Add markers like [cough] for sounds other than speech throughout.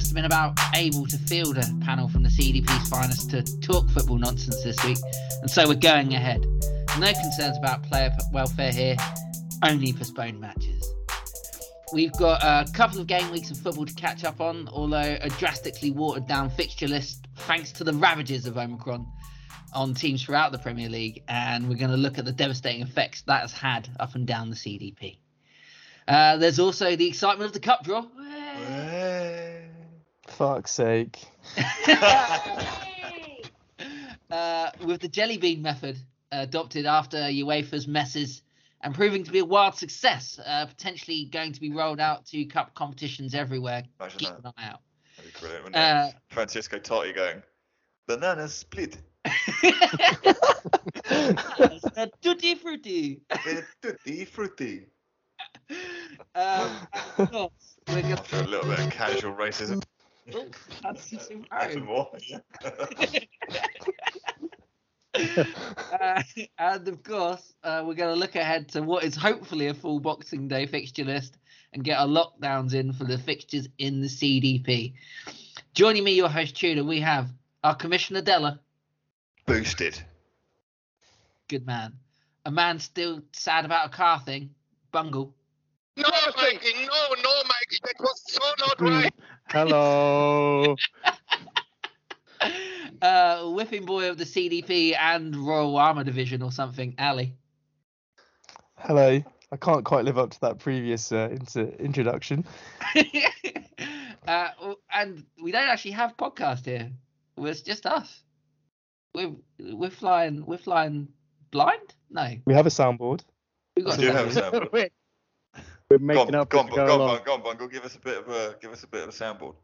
just been about able to field a panel from the CDP's finest to talk football nonsense this week, and so we're going ahead. No concerns about player welfare here, only postponed matches. We've got a couple of game weeks of football to catch up on, although a drastically watered down fixture list thanks to the ravages of Omicron on teams throughout the Premier League, and we're going to look at the devastating effects that has had up and down the CDP. Uh, there's also the excitement of the cup draw. Fuck's sake. [laughs] uh, with the jelly bean method adopted after UEFA's messes and proving to be a wild success, uh, potentially going to be rolled out to cup competitions everywhere. Imagine Keep that. an eye out. That'd be brilliant, Uh, it? Francesco Totti going, banana split. It's [laughs] a tutti frutti. Tutti frutti. Um, and of course, we're gonna- After a little bit of casual racism. [laughs] That's [laughs] uh, and of course, uh, we're going to look ahead to what is hopefully a full Boxing Day fixture list and get our lockdowns in for the fixtures in the CDP. Joining me, your host Tudor, we have our Commissioner Dellar, Boosted. good man, a man still sad about a car thing, Bungle, No, Mikey, no, no, Mikey, that was so not right. Hello. [laughs] uh, whipping boy of the CDP and Royal Armour Division or something, Ali. Hello. I can't quite live up to that previous uh, inter- introduction. [laughs] uh, and we don't actually have podcast here. It's just us. We're we're flying we're flying blind. No, We have a soundboard. we I got do some- have a sample. [laughs] we're, we're Go making on, up go on, we go go on, go on, Bungle. Give us a bit of a give us a bit of a soundboard.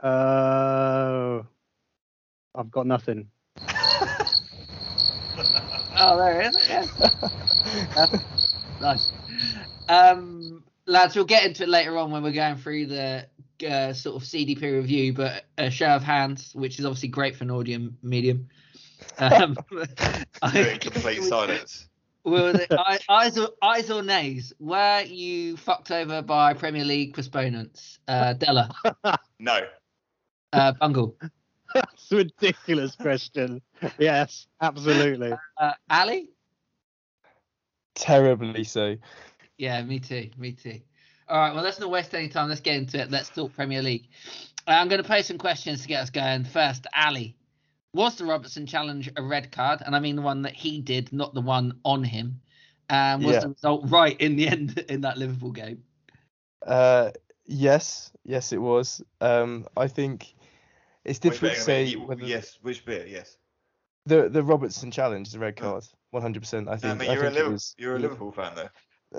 Uh, I've got nothing. Oh, there it is. Yeah. nice. Um, lads, we'll get into it later on when we're going through the uh, sort of CDP review. But a show of hands, which is obviously great for an audio medium. [laughs] Um, [laughs] Very complete silence. Well, the, [laughs] eyes or eyes or nays? Were you fucked over by Premier League postponements? Uh, Dellar, [laughs] No. uh, Bungle, [laughs] That's a ridiculous question. Yes, absolutely. uh, Ali. Terribly so. Yeah, me too. Me too. All right. Well, let's not waste any time. Let's get into it. Let's talk Premier League. Uh, I'm going to pose some questions to get us going. First, Ali, was the Robertson challenge a red card? And I mean the one that he did, not the one on him. And was Yeah. the result right in the end [laughs] in that Liverpool game? Uh, yes, yes, it was. Um, I think it's Which difficult bit, to say mean, you- whether Yes, which bit? Yes. the the Robertson challenge is a red card. 100%. I think. but I you're a, think it Liverpool, was- you're a Liverpool fan, though.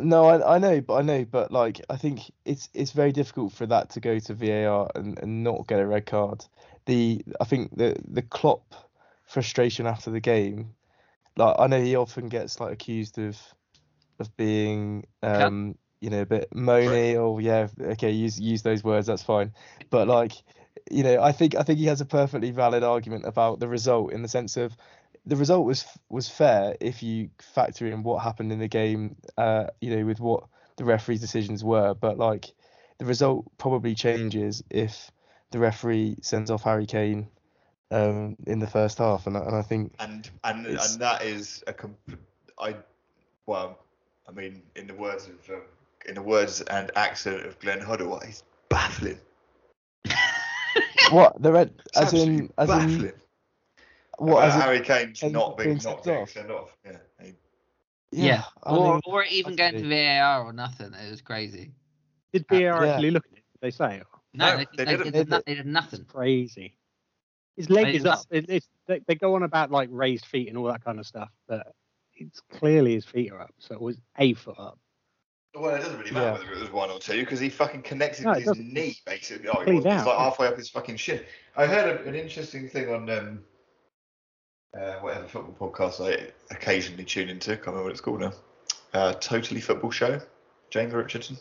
No, I, I know, but I know, but like I think it's it's very difficult for that to go to VAR and, and not get a red card. The I think the the Klopp frustration after the game, like I know he often gets like accused of of being um you know a bit moany or yeah okay use use those words that's fine, but like you know I think I think he has a perfectly valid argument about the result in the sense of the result was was fair if you factor in what happened in the game, uh, you know, with what the referee's decisions were. But like, the result probably changes if the referee sends off Harry Kane um, in the first half, and I- and I think And and and that is a comp- I well, I mean, in the words of um, in the words and accent of Glenn Hoddle, he's baffling. [laughs] what the red It's as in as baffling. in what About as in, Harry Kane's Kane not being being not sent being off? sent off. Yeah. He- Yeah. I or mean, or even going to. VAR or nothing. It was crazy. Did Uh, VAR yeah. actually look at it? Did they say? No, No, they, they they, didn't. did, Did they did nothing. Crazy. His leg Mate, is up. It, it's, they, they go on about like raised feet and all that kind of stuff, but it's clearly his feet are up. So it was a foot up. Well, it doesn't really matter Yeah. whether it was one or two because he fucking connected No, it with his doesn't. knee basically. Oh, he was, it's like halfway up his fucking shin. I heard a, an interesting thing on um, uh, whatever football podcast I occasionally tune into. I Can't remember what it's called now. Uh, totally Football Show. James Richardson.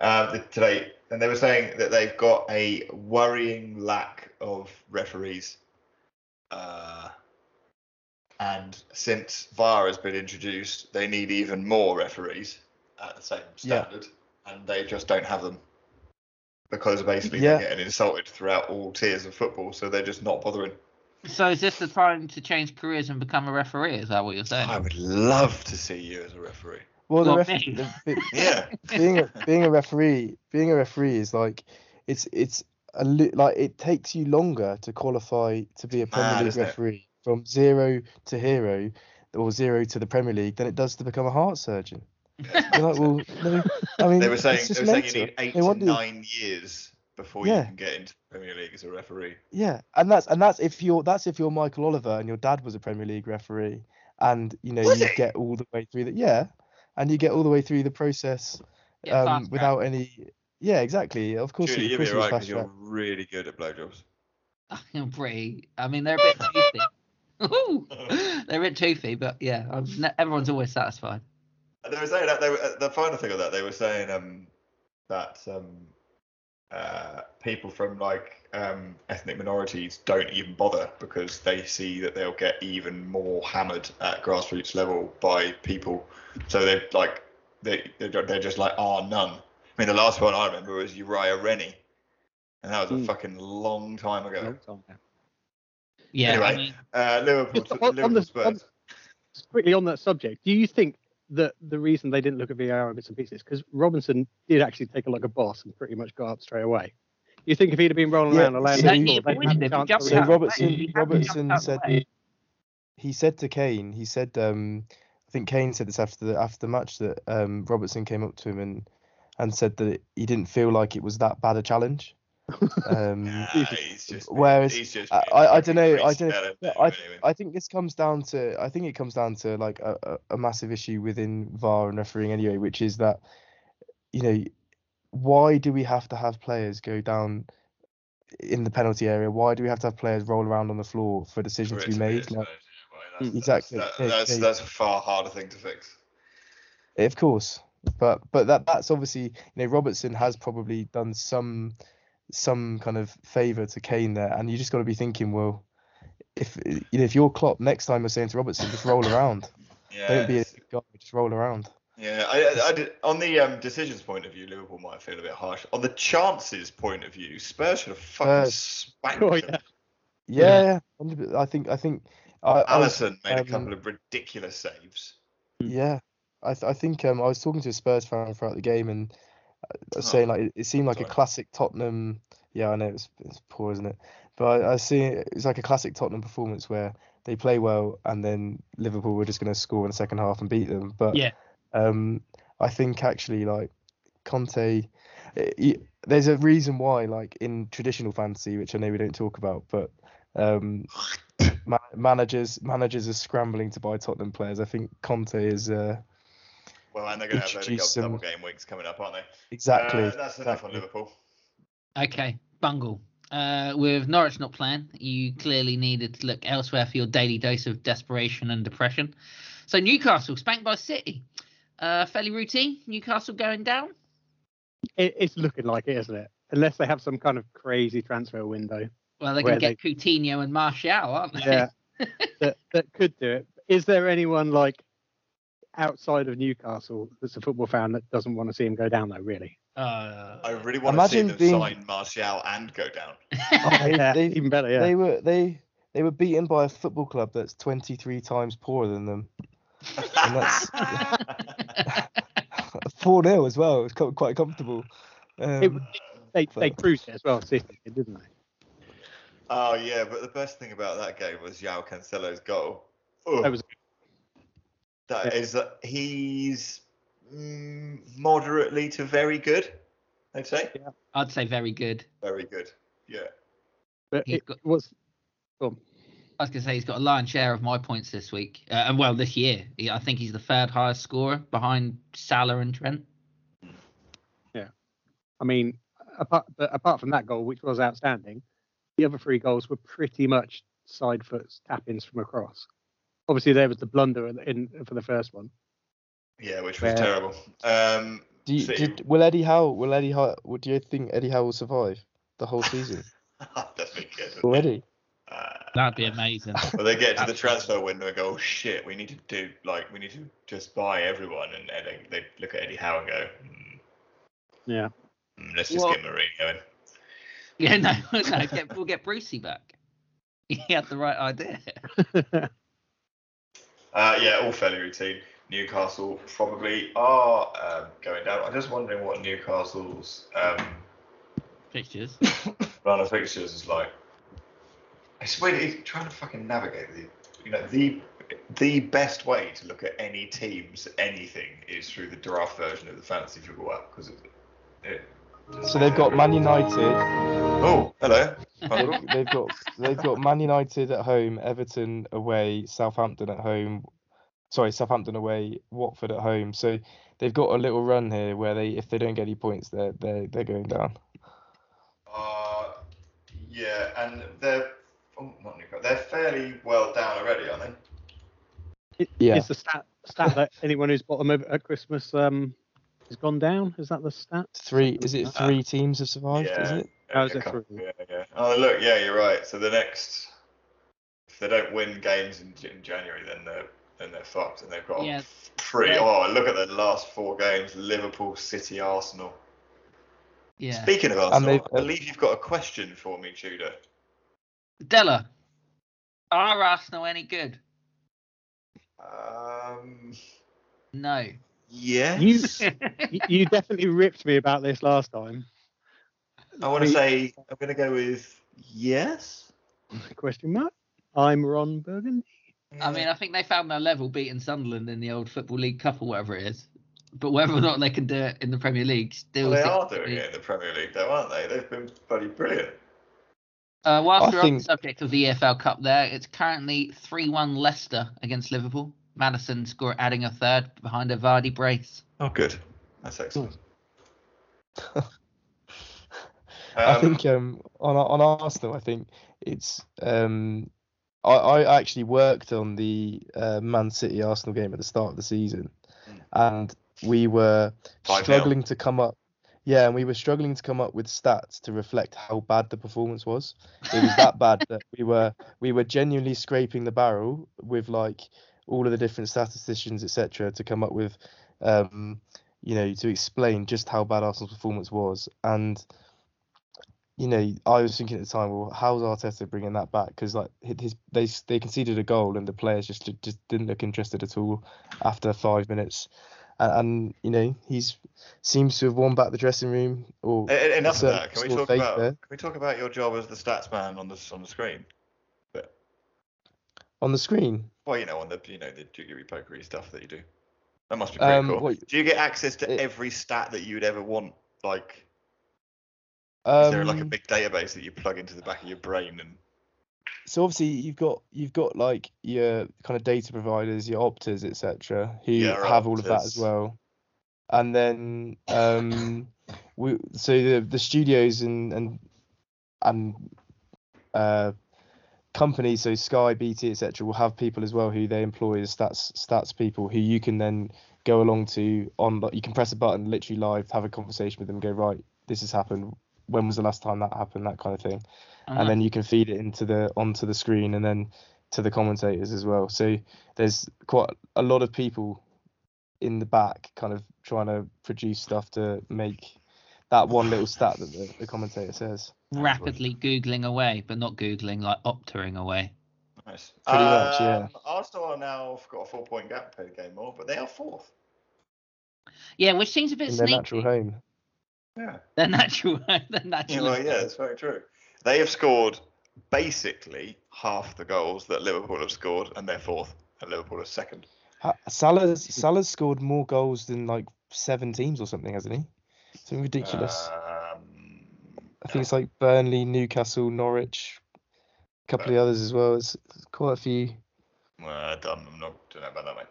Uh, today, and they were saying that they've got a worrying lack of referees. Uh, and since VAR has been introduced, they need even more referees. at the same Yeah. standard, and they just don't have them because basically Yeah. they're getting insulted throughout all tiers of football, so they're just not bothering. So is this the time to change careers and become a referee? Is that what you're saying? I would love to see you as a referee. Well, the Well, ref- the, the- [laughs] Yeah, being a, being a referee, being a referee is like it's it's a li- like it takes you longer to qualify to be a Premier mad, League isn't it? referee from zero to hero or zero to the Premier League than it does to become a heart surgeon. [laughs] You're like, well, no, I mean, they were saying they were saying you need eight They to want to- nine years before you can get into the Premier League as a referee. Yeah, and that's and that's if you're that's if you're Michael Oliver and your dad was a Premier League referee, and you know Was you he? get all the way through that. yeah, and you get all the way through the process Yeah, um, without any yeah exactly of course Julie, of you'll be right because you're really good at blowjobs. [laughs] You're pretty. I mean, they're a bit toothy. [laughs] Ooh, [laughs] they're a bit toothy, but yeah, I'm, everyone's always satisfied. They were saying that they were, uh, the final thing of that they were saying um, that um, uh, people from like um, ethnic minorities don't even bother because they see that they'll get even more hammered at grassroots level by people. So they're like they they're just like ah none. I mean the last one I remember was Uriah Rennie, and that was a Mm. fucking long time ago. Long time now. Yeah, I Anyway, mean, Uh, Liverpool, Just on- on Liverpool the- Spurs. on- quickly on that subject, do you think that the reason they didn't look at VAR and bits and pieces because Robinson did actually take a look at boss and pretty much got up straight away? You think if he'd have been rolling Yeah, around and landing so on he the floor, they'd avoided have it, a he chance jumped So out react? of the way. Robertson Robertson said of the way. he said to Kane, he said, um, I think Kane said this after the after the match that um, Robertson came up to him and and said that he didn't feel like it was that bad a challenge. Um, Nah, [laughs] he's just Whereas, he's just I- I- I dunno, I greasy dunno, melon, yeah, anyway. I think this comes down to I think it comes down to like a, a, a massive issue within VAR and refereeing anyway, which is that you know why do we have to have players go down in the penalty area? Why do we have to have players roll around on the floor for a decision it to be be made? exposed, Like, yeah, that's- Exactly, That's, that, that's, that's a far harder thing to fix. Of course, but but that that's obviously you know Robertson has probably done some some kind of favour to Kane there, and you just got to be thinking, well, if you know if you're Klopp next time you're saying to Robertson, just roll around, Yeah. don't be a it's- guy, just roll around. Yeah, I, I, I did, on the um, decisions point of view, Liverpool might feel a bit harsh. On the chances point of view, Spurs should have fucking Spurs. spanked Oh, them. Yeah, yeah, I think I think I, I was, Alisson made a um, couple of ridiculous saves. yeah, I th- I think um I was talking to a Spurs fan throughout the game and uh, I Oh, saying like it, it seemed like a classic Tottenham. Yeah, I know it's it's poor, isn't it? But I, I see it's like a classic Tottenham performance where they play well and then Liverpool were just going to score in the second half and beat them. But Yeah. um, I think actually like Conte, eh, y- there's a reason why like in traditional fantasy, which I know we don't talk about, but um, [laughs] ma- managers managers are scrambling to buy Tottenham players. I think Conte is uh, Well, and they're going to have a load of double game weeks coming up, aren't they? exactly. Uh, that's enough on exactly. Liverpool. Okay, Bungle. Uh, with Norwich not playing, you clearly needed to look elsewhere for your daily dose of desperation and depression. So Newcastle spanked by City. Uh, fairly routine. Newcastle going down. It, it's looking like it, isn't it? Unless they have some kind of crazy transfer window. Well, they're Where going to get Coutinho and Martial, aren't they? Yeah, [laughs] that that could do it. Is there anyone like outside of Newcastle that's a football fan that doesn't want to see him go down though? Really? Uh, I really want to see them being- sign Martial and go down. [laughs] [laughs] they- yeah, they- even better. Yeah. They were they they were beaten by a football club that's 23 times poorer than them. And that's- [laughs] 4 0 as well. It was quite- quite comfortable. Um, It- they they cruised it as well, did, didn't they? oh yeah, but the best thing about that game was João Cancelo's goal. Oh, That was that yeah. is that he's mm, moderately to very good. I'd say Yeah, I'd say very good. very good. Yeah. but He's it got- was. Well, I was going to say he's got a lion's share of my points this week. Uh, and well, this year. He, I think he's the third highest scorer behind Salah and Trent. Yeah, I mean, apart but apart from that goal, which was outstanding, the other three goals were pretty much side foot tap-ins from across. Obviously, there was the blunder in, in for the first one. Yeah, which was Where- terrible. Um, do you, City- do, will Eddie Howe will Eddie Howe what do you think Eddie Howe will survive the whole season I don't think already? Uh, That'd be amazing. [laughs] But they get to the transfer window and go, oh, shit, we need to do, like, we need to just buy everyone. And, and they, they look at Eddie Howe and go, hmm, Yeah. hmm, let's just Well- get Mourinho in. Yeah, no, [laughs] no, get, we'll get Brucey back. [laughs] He had the right idea. Uh, yeah, all fairly routine. Newcastle probably are um, going down. I'm just wondering what Newcastle's um, Pictures. [laughs] run of fixtures is like. It's weird. It's trying to fucking navigate the, you know, the the best way to look at any team's anything is through the draft version of the fantasy football app because it, it. So they've got Man United. Oh, hello. They've, they've got they've got Man United at home, Everton away, Southampton at home. Sorry, Southampton away, Watford at home. So they've got a little run here where they, if they don't get any points, they're they're they're going down. Uh, yeah, and they're oh, not Newcastle. They're fairly well down already, aren't they? It, Yeah. Is the stat stat that anyone who's bottom of, at Christmas um has gone down? Is that the stat? Three is it three teams have survived? Is yeah. it? Oh, is it couple- three? Yeah, yeah. Oh, look, yeah, you're right. So the next, if they don't win games in, in January, then they're then they're fucked, and they've got Yeah. pretty. Yeah. Oh, look at the last four games: Liverpool, City, Arsenal. Yeah. Speaking of Arsenal, I believe you've got a question for me, Tudor. Dellar, are Arsenal any good? Um, No. Yes. you, you definitely ripped me about this last time. I want to say I'm going to go with yes. [laughs] Question mark. I'm Ron Burgundy. I mean, I think they found their level beating Sunderland in the old Football League Cup or whatever it is. But whether or not they can do it in the Premier League still. Well, they are doing it in the Premier League, though, aren't they? They've been bloody brilliant. Uh, whilst I we're on the subject of the EFL Cup, there it's currently three-one Leicester against Liverpool. Maddison score adding a third behind a Vardy brace. Oh, good. That's excellent. [laughs] I Um, think um, on on Arsenal, I think it's um, I, I actually worked on the uh, Man City Arsenal game at the start of the season, Mm. and we were 5-0. struggling to come up. Yeah, and we were struggling to come up with stats to reflect how bad the performance was. It was that bad [laughs] that we were we were genuinely scraping the barrel with like all of the different statisticians, etc., to come up with, um, you know, to explain just how bad Arsenal's performance was. And you know, I was thinking at the time, well, how's Arteta bringing that back? Because like his they they conceded a goal and the players just just didn't look interested at all after five minutes. And, and you know, he's seems to have won back the dressing room. Or Enough of that. Can we talk about? there. Can we talk about your job as the stats man on the on the screen? on the screen. Well, you know, on the you know the jiggery pokery stuff that you do. That must be pretty Um, cool. Do you get access to it- every stat that you would ever want? Like, Um, is there like a big database that you plug into the back of your brain and? so obviously you've got you've got like your kind of data providers, your Optas, etc., who Yeah, have all of that as well. And then um, we so the the studios and and and uh, companies, so Sky, BT, etc., will have people as well who they employ as stats stats people who you can then go along to on you can press a button literally live, have a conversation with them, go right, this has happened. When was the last time that happened? That kind of thing Uh-huh. and then you can feed it into the onto the screen and then to the commentators as well. So there's quite a lot of people in the back kind of trying to produce stuff to make that one little stat that the, the commentator says. rapidly googling away, but not googling like optering away. Nice. Pretty much, yeah. Um, Arsenal are now got a four point gap per game more, but they are fourth. Yeah, which seems a bit In their sneaky. natural home. Yeah. Their natural, [laughs] their Yeah, natural. well, yeah, it's very true. They have scored basically half the goals that Liverpool have scored, and they're fourth, and Liverpool are second. Ha- Salah's Salah's scored more goals than like seven teams or something, hasn't he? Something ridiculous. Um, I think it's like Burnley, Newcastle, Norwich, a couple of others as well. It's quite a few. Well, I'm not don't know about that, mate.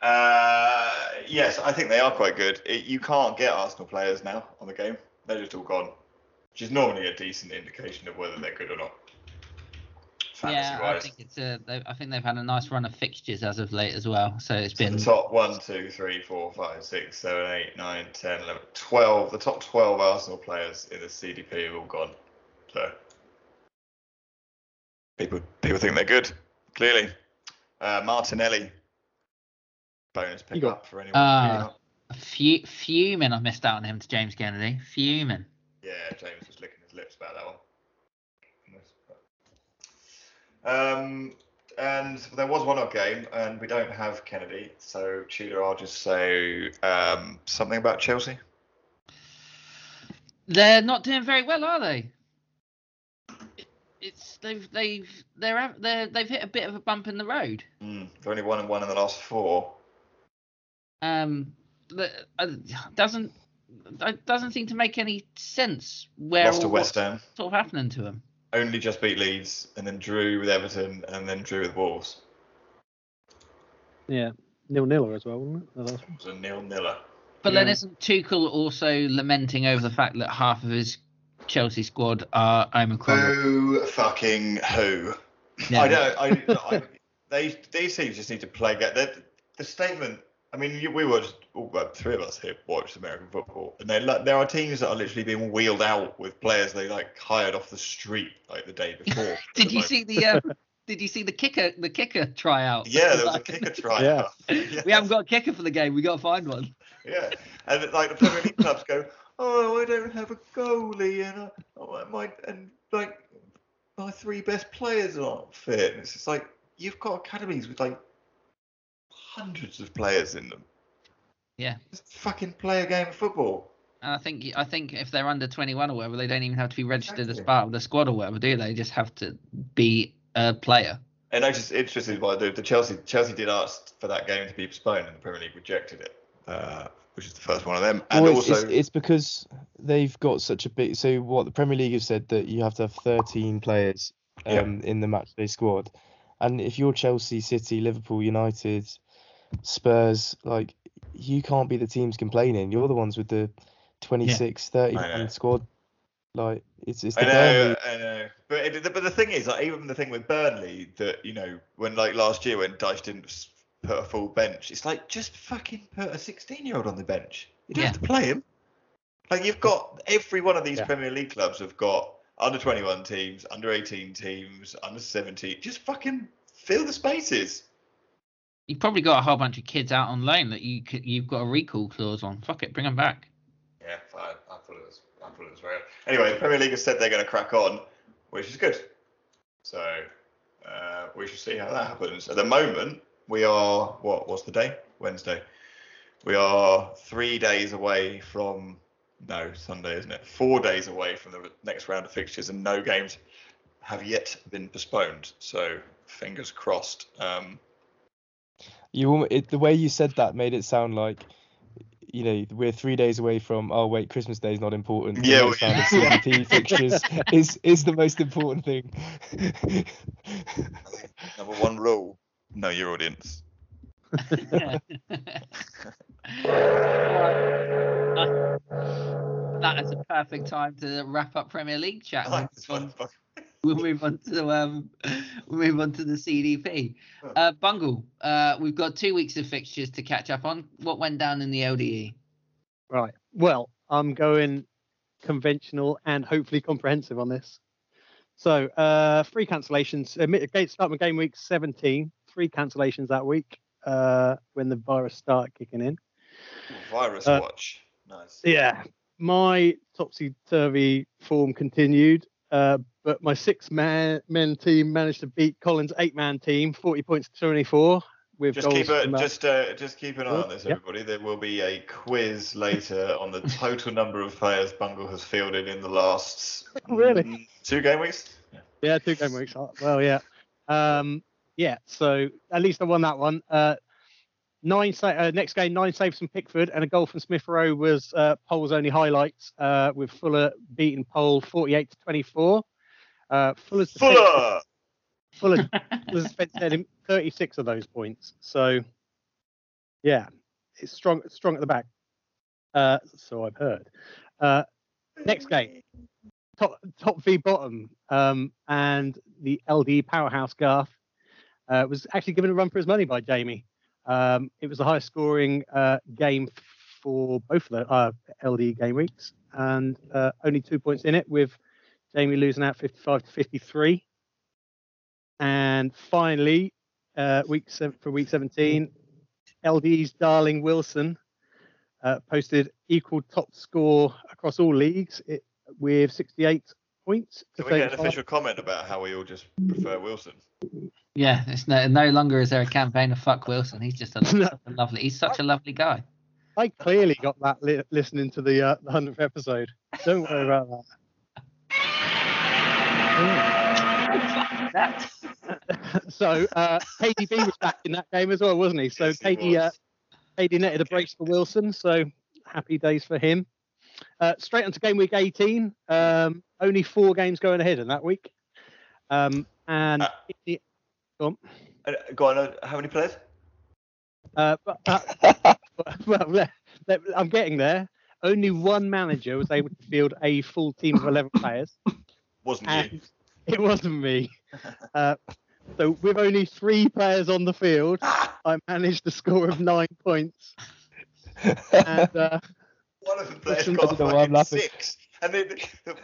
Uh, yes, I think they are quite good. It, you can't get Arsenal players now on the game; they're just all gone, which is normally a decent indication of whether they're good or not. Fantasy Yeah, I think it's a. they- I think they've had a nice run of fixtures as of late as well. So it's So been. the top one, two, three, four, five, six, seven, eight, nine, 10, 11, 12. The top 12 Arsenal players in the CDP have all gone. So People people think they're good. Clearly, uh, Martinelli bonus pick got- up for anyone. Fu- fuming, I missed out on him to James Kennedy. Fuming. Yeah, James was licking his lips about that one. Um, and there was one odd game, and we don't have Kennedy, so Tudor, I'll just say um, something about Chelsea. They're not doing very well, are they? It's they've they've they're they're they've hit a bit of a bump in the road. Mm, they're only one and one in the last four. Um, the, uh, doesn't it doesn't seem to make any sense where Lost to West what's Ham. sort of happening to them. Only just beat Leeds, and then drew with Everton, and then drew with Wolves. Yeah, nil niller as well, wasn't it? The last one. It was a nil niller. But then isn't Tuchel also lamenting over the fact that half of his Chelsea squad are Omicron? Who fucking who? Yeah. I don't. I, I [laughs] they these teams just need to play. Get the the statement. I mean, you, we watched all well, three of us here watched American football, and there there are teams that are literally being wheeled out with players they like hired off the street like the day [laughs] before. Did you Like, see the uh, [laughs] Did you see the kicker the kicker tryout? Yeah, there was a [laughs] kicker tryout. Yeah. we haven't got a kicker for the game. We got to find one. Yeah, and like the Premier League clubs go, oh, I don't have a goalie, and I, oh, my and like my three best players aren't fit. And it's just like you've got academies with like hundreds of players in them. Yeah. Just fucking play a game of football. And I think I think if they're under 21 or whatever, they don't even have to be registered as part of the squad or whatever, do they? They just have to be a player. And I just interested by the, the Chelsea Chelsea did ask for that game to be postponed, and the Premier League rejected it, uh, which is the first one of them. And well, it's, also, it's, it's because they've got such a big. So what the Premier League have said that you have to have 13 players Yeah. um, in the matchday squad, and if you're Chelsea, City, Liverpool, United, Spurs, like you can't be the teams complaining. You're the ones with the 26, 30 man squad. Like it's it's I the know, Burnley. I know. But it, but the thing is, like, even the thing with Burnley, that you know, when like last year when Dyche didn't put a full bench, it's like just fucking put a 16-year-old on the bench. You don't have to play him. Like you've got every one of these Yeah. Premier League clubs have got under 21 teams, under 18 teams, under 17. Just fucking fill the spaces. You've probably got a whole bunch of kids out on loan that you could, you've got a recall clause on. Fuck it, bring them back. Yeah, fine. I thought it was. I thought it was very. Anyway, the Premier League has said they're going to crack on, which is good. So uh, we should see how that happens. At the moment, we are what? What's the day? Wednesday. We are three days away from. No, Sunday, isn't it? Four days away from the next round of fixtures, and no games have yet been postponed. So fingers crossed. Um, You it, the way you said that made it sound like you know we're three days away from oh wait Christmas Day is not important. Yeah, next well, yeah. CDP fixtures [laughs] is is the most important thing. [laughs] number one rule: know your audience. [laughs] that is a perfect time to wrap up Premier League chat. I like this one. We'll move on to um, we'll move on to the CDP. Uh, Bungle, uh, we've got two weeks of fixtures to catch up on. What went down in the? LDE? Right. Well, I'm going conventional and hopefully comprehensive on this. So, uh, three cancellations. Uh, mi- Gate start with game week 17. Three cancellations that week uh, when the virus started kicking in. Virus Uh, watch. Nice. Yeah, my topsy turvy form continued, uh, but my six man men team managed to beat Colin's eight man team, 40 points to 24. With Just keep it. Just uh, just keep an eye on this, Yeah. everybody. There will be a quiz later on the total number of players Bungle has fielded in the last [laughs] Really? mm, two game weeks. Yeah. Yeah, two game weeks. Oh, Well, yeah. Um, yeah, so at least I won that one. Uh, nine sa- uh, next game, nine saves from Pickford and a goal from Smith Rowe was uh, Pole's only highlights uh, with Fuller beating Pole 48 to 24. Uh, Fuller's defence- Fuller. Fuller [laughs] was defence had him 36 of those points. So, yeah, it's strong, strong at the back. Uh, so I've heard. Uh, next game, top top v bottom, um, and the LD powerhouse Garth uh, was actually given a run for his money by Jamie. Um, it was the highest scoring uh, game for both of the uh, LD game weeks, and uh, only two points in it, with Jamie losing out 55 to 53. And finally, uh, week seven, for week 17, LD's darling Wilson uh, posted equal top score across all leagues it, with 68 points. to Can we get an 35. official comment about how we all just prefer Wilson? Yeah, it's no, no longer is there a campaign of fuck Wilson. He's just a, [laughs] such a lovely. He's such a lovely guy. I clearly got that li- listening to the uh, the hundredth episode. Don't worry about that. [laughs] so uh, KDB was back in that game as well, wasn't he? So Yes, KD uh. KD netted a brace for Wilson. So happy days for him. Uh, straight onto game week 18. Um, only four games going ahead in that week. Um, and Uh, it- Uh, Go on, uh, how many players? uh, but, [laughs] well, I'm getting there. Only one manager was able to field a full team of 11 players, Wasn't you? [laughs] it wasn't me. [laughs] Uh, so, with only three players on the field, I managed a score of nine points. [laughs] And uh, One of the players got I don't know why I'm fucking six. And then,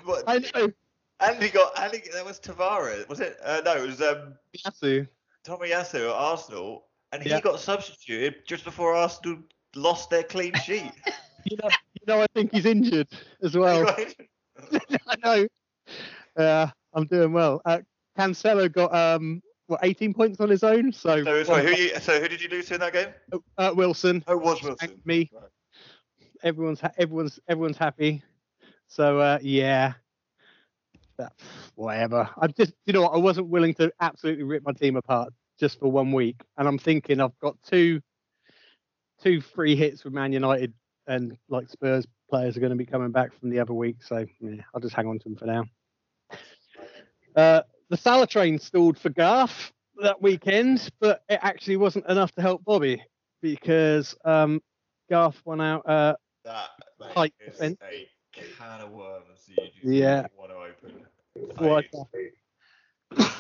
what, I know Andy got Andy. That was Tavares, was it? Uh, no, it was um, Yasu. Tomiyasu at Arsenal, and he Yeah. got substituted just before Arsenal lost their clean sheet. You know, you know, I think he's injured as well. I know. Uh, I'm doing well. Uh, Cancelo got um, what 18 points on his own. So, so, sorry, who you, so who did you lose to in that game? uh, Wilson. Oh, it was Wilson. Thank me. Right. everyone's ha- everyone's everyone's happy. So uh, yeah, But, whatever. I'm just you know what, I wasn't willing to absolutely rip my team apart just for one week, and I'm thinking I've got two two free hits with Man United, and like Spurs players are going to be coming back from the other week, so yeah, I'll just hang on to them for now. Uh, the Salah train stalled for Garth that weekend, but it actually wasn't enough to help Bobby because um, Garth won out. Uh, That mate, Tight is defence. a can of worms you just Yeah. want to open. What? I-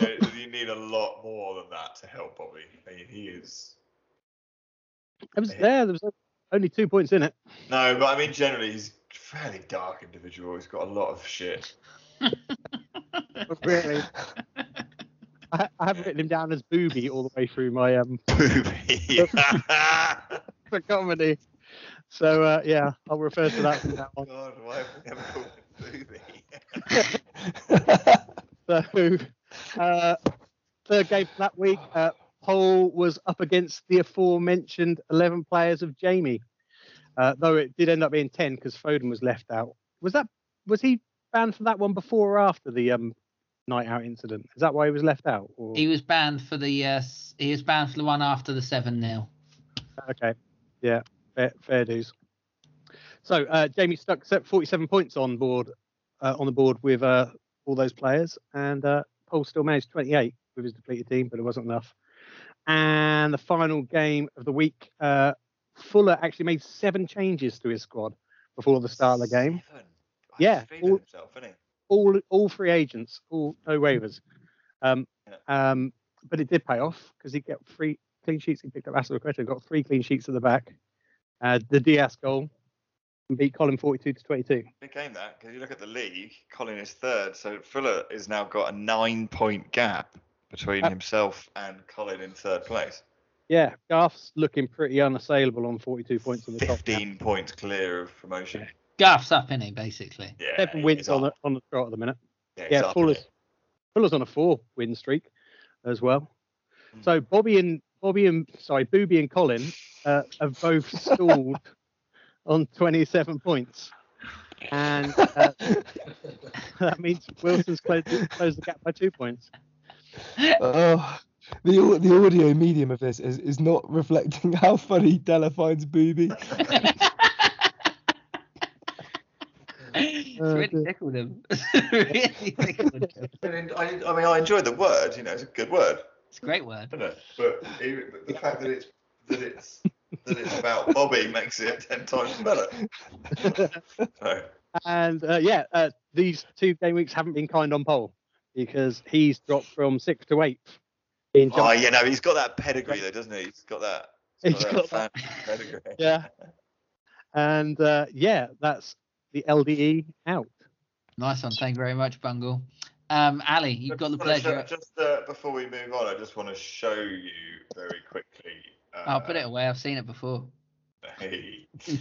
you- you need a lot more than that to help Bobby. I mean, he is. It was there. There was only two points in it. No, but I mean, generally, he's a fairly dark individual. He's got a lot of shit. [laughs] But really, [laughs] I, I have written him down as Booby all the way through my um [laughs] Booby. [laughs] for comedy. So uh, yeah, I'll refer to that from now on. God, why have we ever called Booby? So uh, third game for that week, uh, Paul was up against the aforementioned 11 players of Jamie, uh, though it did end up being 10 because Foden was left out. Was that was he banned for that one before or after the um night out incident? Is that why he was left out? Or... He was banned for the uh, he was banned for the one after the seven 0 Okay. Yeah. Fair, fair dues. So uh, Jamie stuck set 47 points on board uh, on the board with uh, all those players, and uh, Paul still managed 28 with his depleted team, but it wasn't enough. And the final game of the week, uh, Fuller actually made seven changes to his squad before the start of the game. Seven. Yeah, all- himself, isn't he? All all free agents, all no waivers. Um, um, but it did pay off because he got three clean sheets. He picked up Azpilicueta, got three clean sheets at the back. Uh, the Diaz goal and beat Colin 42 to 22. Big game that, because you look at the league, Colin is third, so Fuller has now got a nine point gap between Uh, himself and Colin in third place. Yeah, Garth's looking pretty unassailable on 42 points on the top. 15 points clear of promotion. Guff's up in it basically. Yeah, Seven wins on the up. on the trot at the minute. Yeah, he's Yeah, Fuller's. Fuller's on a four win streak as well. Hmm. So Bobby and Bobby and sorry, Booby and Colin uh, have both [laughs] stalled on 27 points, and uh, [laughs] that means Wilson's closed, closed the gap by two points. oh, the the audio medium of this is, is not reflecting how funny Dellar finds Booby. [laughs] it's Oh, really dear. tickled him. [laughs] really tickled him. [laughs] And I, I mean, I enjoyed the word. You know, it's a good word, It's a great word. isn't it? But even, the fact that it's that it's that it's about Bobby makes it ten times better. [laughs] So, And uh, yeah, uh, these two game weeks haven't been kind on Pole because he's dropped from sixth to eighth. In oh, jump- you know, he's got that pedigree though, doesn't he? He's got that. He's got fan pedigree. yeah. And uh, yeah, that's the LDE out. Nice one. Thank you very much, Bungle. Um, Ali, you've got the pleasure. show- Just uh, before we move on, I just want to show you very quickly. Uh, I'll put it away. I've seen it before. [laughs] Hey. Uh,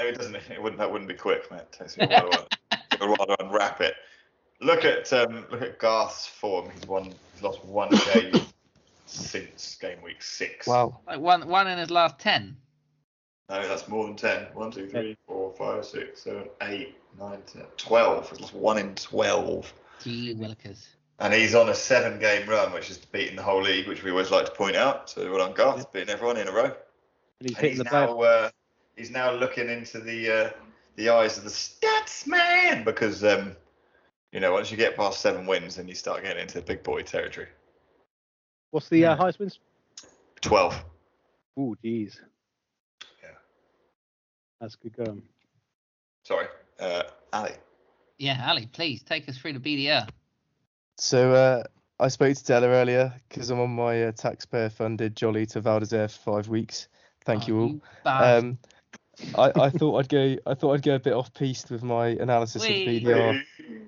it doesn't. It wouldn't. That wouldn't be quick, mate. Takes me a while, to- take [laughs] a while to unwrap it. Look at um, look at Garth's form. He's won. He's lost one game [laughs] since game week six. Wow. Like one, one in his last ten. No, that's more than ten. One, two, three, four, five, six, seven, eight, nine, ten, twelve. He's lost one in twelve. Gee willikers. And he's on a seven-game run, which is beating the whole league, which we always like to point out. So well done, Garth, beating everyone in a row. And he's And he's the now uh, he's now looking into the uh, the eyes of the stats man because um, you know once you get past seven wins, then you start getting into big boy territory. What's the uh, highest wins? Twelve. Oh, geez. Yeah. That's good going. Sorry, uh, Ali. Yeah, Ali, please take us through the BDR. So uh, I spoke to Dellar earlier because I'm on my uh, taxpayer-funded jolly to Val d'Isere for five weeks. Thank Oh, you all. bastard. Um, I, I thought I'd go. I thought I'd go a bit off piste with my analysis of BDR.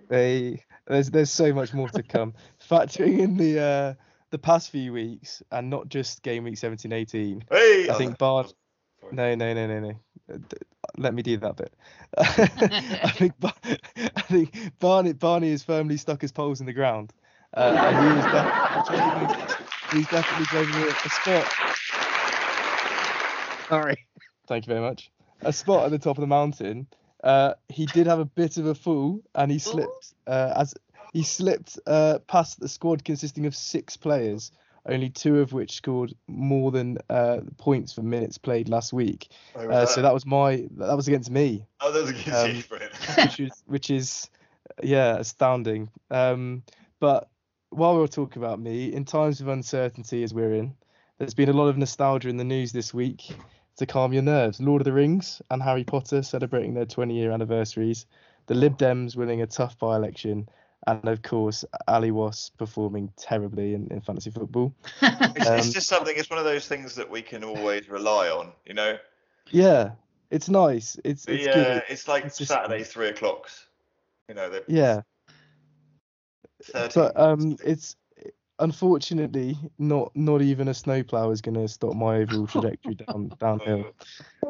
They, there's there's so much more to come. Factoring in the uh, the past few weeks and not just game week 17, 18. Hey, I think Bard. Sorry. No, no, no, no, no. Uh, Let me do that bit. [laughs] [laughs] I think Bar- I think Barney Barney is firmly stuck his poles in the ground, uh, and he is definitely he's definitely going a, a spot. Sorry. Thank you very much. A spot at the top of the mountain. Uh, he did have a bit of a fall, and he slipped uh, as he slipped uh, past the squad consisting of six players, only two of which scored more than uh, points for minutes played last week. Was Uh, so that was my that was against me. Oh, that was against um, you, [laughs] which is which is yeah astounding um but while we're talking about me in times of uncertainty as we're in there's been a lot of nostalgia in the news this week to calm your nerves lord of the rings and harry potter celebrating their 20 year anniversaries the lib dems winning a tough by-election and of course ali was performing terribly in, in fantasy football [laughs] It's, it's um, just something. It's one of those things that we can always rely on. You know, yeah it's nice it's it's the, good uh, it's like It's just- Saturday three o'clocks. You know, the yeah 13 but um it's unfortunately not not even a snowplow is going to stop my overall trajectory down [laughs] downhill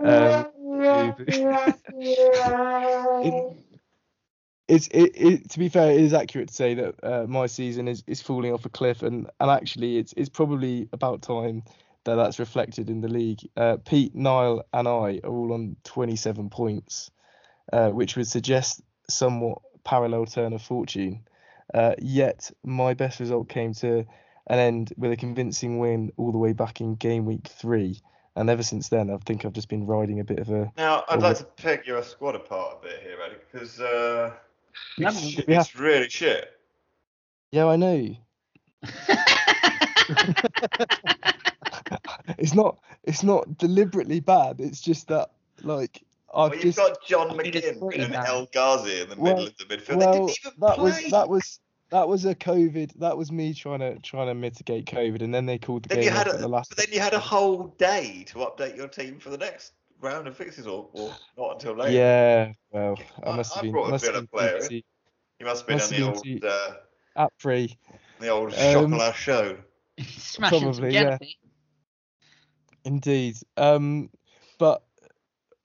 um [laughs] it, it's it, it to be fair it is accurate to say that uh, my season is, is falling off a cliff and and actually it's it's probably about time that that's reflected in the league. Uh, pete niall and i are all on 27 points uh, which would suggest somewhat parallel turn of fortune. Uh, yet my best result came to an end with a convincing win all the way back in game week three. And ever since then i think i've just been riding a bit of a Now, I'd like to pick your squad apart a bit here, Eddie, because uh, No, it's, we have- it's really shit. yeah i know [laughs] it's not it's not deliberately bad it's just that like i've Well, you've just got John I mean, it's McGinn pretty and bad. El Ghazi in the Well- middle of the midfield. well they didn't even that play. was that was that was a covid that was me trying to trying to mitigate covid and then they called the Then you game had a, at the last but then you had a whole day to update your team for the next round of fixes, or, or not until later. yeah well i I- must have I been brought a must bit have been player. busy. You must have been Must on the old, been uh, app free the old Um, chocolate show. Smashing some Probably, yeah. Indeed. Um, but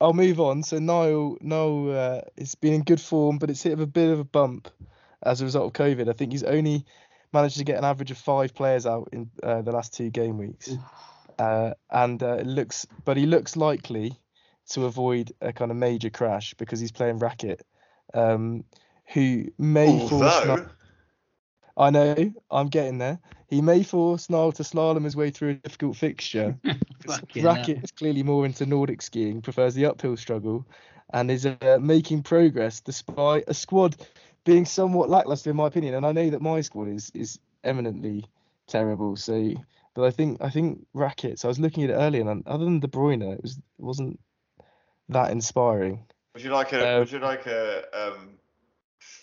I'll move on. So Niall, Niall, uh, it's been in good form, but it's hit a bit of a bump as a result of COVID. I think he's only managed to get an average of five players out in uh, the last two game weeks, uh, and uh, it looks, but he looks likely to avoid a kind of major crash because he's playing racket, um, who may force. Ni- Although, I know, I'm getting there. He may force Niall to slalom his way through a difficult fixture. [laughs] Fucking hell. Racket is clearly more into Nordic skiing, prefers the uphill struggle, and is uh, making progress despite a squad being somewhat lackluster, in my opinion. And I know that my squad is is eminently terrible. So, but I think I think Rackets. I was looking at it earlier, and other than De Bruyne, it was it wasn't that inspiring. would you like a Uh, would you like a um,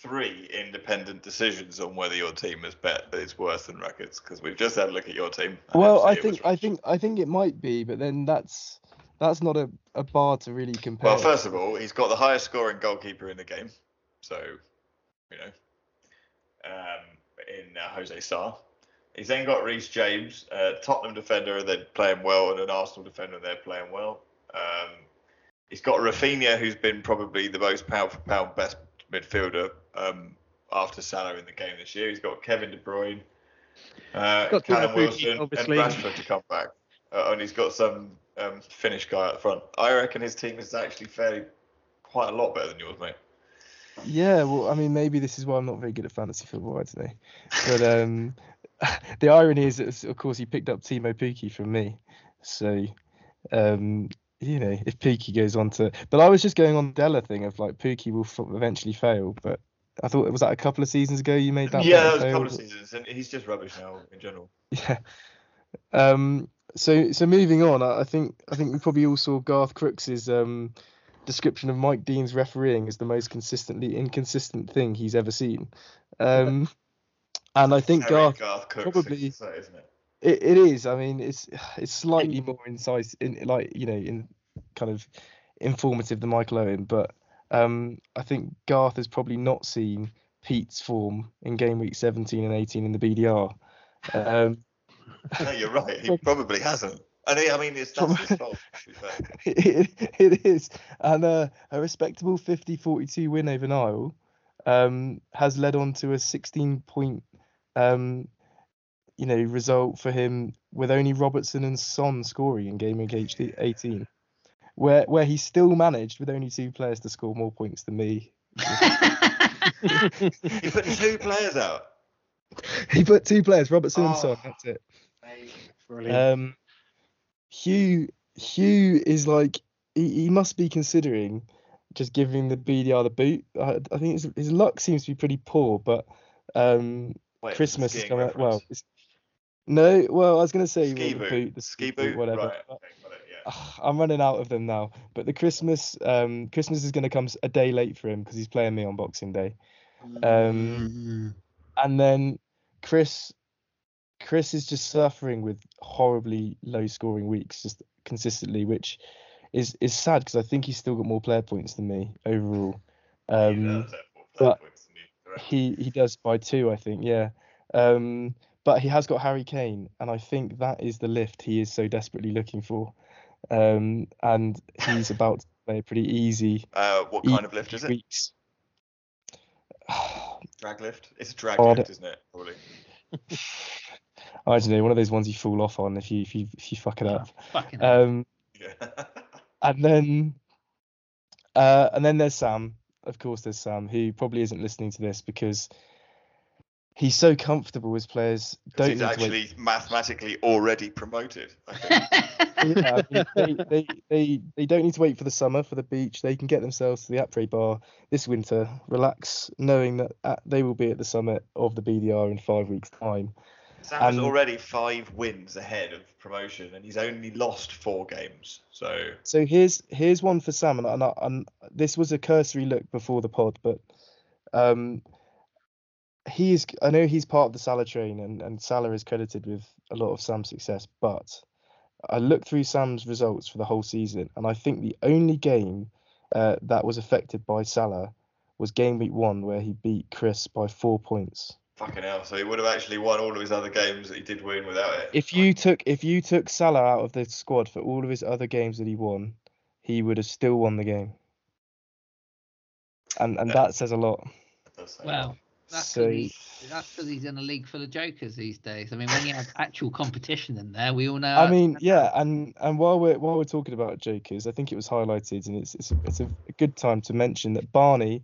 three independent decisions on whether your team is bet is worse than Rackets? Because we've just had a look at your team. Well, I FC it was think I think I think it might be, but then that's that's not a, a bar to really compare. Well, first of all, he's got the highest scoring goalkeeper in the game, so you know. um, in uh, Jose Sá. He's then got Reece James, uh, Tottenham defender, and they're playing well, and an Arsenal defender, and they're playing well. Um, he's got Raphinha, who's been probably the most pound for pound best midfielder um, after Salah in the game this year. He's got Kevin De Bruyne, uh, got Callum Wilson, and. Rashford to come back. Uh, and he's got some um, Finnish guy up front. I reckon his team is actually fairly quite a lot better than yours, mate. Yeah, well, I mean, maybe this is why I'm not very good at fantasy football. I don't know, but um, [laughs] the irony is that, of course, he picked up Teemu Pukki from me, so um, you know, if Pukki goes on to, but I was just going on the Dellar thing of like Pukki will f- eventually fail, but I thought it was that a couple of seasons ago you made that. yeah, that was a couple of seasons, and he's just rubbish now in general. Yeah. Um. So so moving on, I I think I think we probably all saw Garth Crooks's um description of Mike Dean's refereeing as the most consistently inconsistent thing he's ever seen. Um. And I think Very Garth, Garth Crooks probably- say, isn't it? It, it is. I mean, it's it's slightly more incisive, in like you know, in kind of informative than Michael Owen, but um, I think Garth has probably not seen Pete's form in game week 17 and 18 in the BDR. Um, [laughs] No, you're right. He [laughs] probably hasn't. And he, I mean, it's that's his fault. To be fair. [laughs] it, it is. And uh, a respectable 50 42 win over Niall um, has led on to a 16 point um, you know, result for him with only Robertson and Son scoring in game week 18, where where he still managed with only two players to score more points than me. [laughs] He put two players out. [laughs] he put two players, Robertson and Oh. Son. That's it. Brilliant. Um, Hugh Hugh is like he, he must be considering just giving the BDR the boot. I, I think his, his luck seems to be pretty poor, but um, Wait, Christmas is coming. Well, it's, no, well, I was gonna say ski boot, the boot, the ski boot, whatever. Right, okay, got yeah. Ugh, I'm running out of them now. But the Christmas um Christmas is going to come a day late for him because he's playing me on Boxing Day. Um, and then Chris Chris is just suffering with horribly low scoring weeks just consistently, which is is sad because I think he's still got more player points than me overall. Um, does have more player but points than you, correct. he he does by two, I think. Yeah. Um, but he has got Harry Kane, and I think that is the lift he is so desperately looking for. Um, and he's [laughs] about to play a pretty easy Uh, what kind of lift is it? weeks. [sighs] Drag lift? It's a drag Oh, lift, isn't it? Probably. [laughs] I don't know, one of those ones you fall off on if you if you if you fuck it up. [laughs] Fucking. Um, Yeah. and then uh, and then there's Sam. Of course, there's Sam, who probably isn't listening to this because he's so comfortable with players. Don't he's need to wait actually mathematically already promoted. I think. [laughs] yeah, I mean, they, they, they, they don't need to wait for the summer for the beach. They can get themselves to the après bar this winter, relax, knowing that at, they will be at the summit of the BDR in five weeks' time. Sam's And- already five wins ahead of promotion, and he's only lost four games. So So here's here's one for Sam, and, and, I- and this was a cursory look before the pod, but um, he is. I know he's part of the Salah train, and and Salah is credited with a lot of Sam's success. But I looked through Sam's results for the whole season, and I think the only game uh, that was affected by Salah was game week one, where he beat Chris by four points. fucking hell. So he would have actually won all of his other games that he did win without it. If you took if you took Salah out of the squad for all of his other games that he won, he would have still won the game. And and Yeah. that says a lot. That's so- that's because he's, that's 'cause he's in a league full of jokers these days. I mean, when you have actual competition in there, we all know. I mean, yeah, and and while we're while we're talking about Jokers, I think it was highlighted, and it's it's a, it's a good time to mention that Barney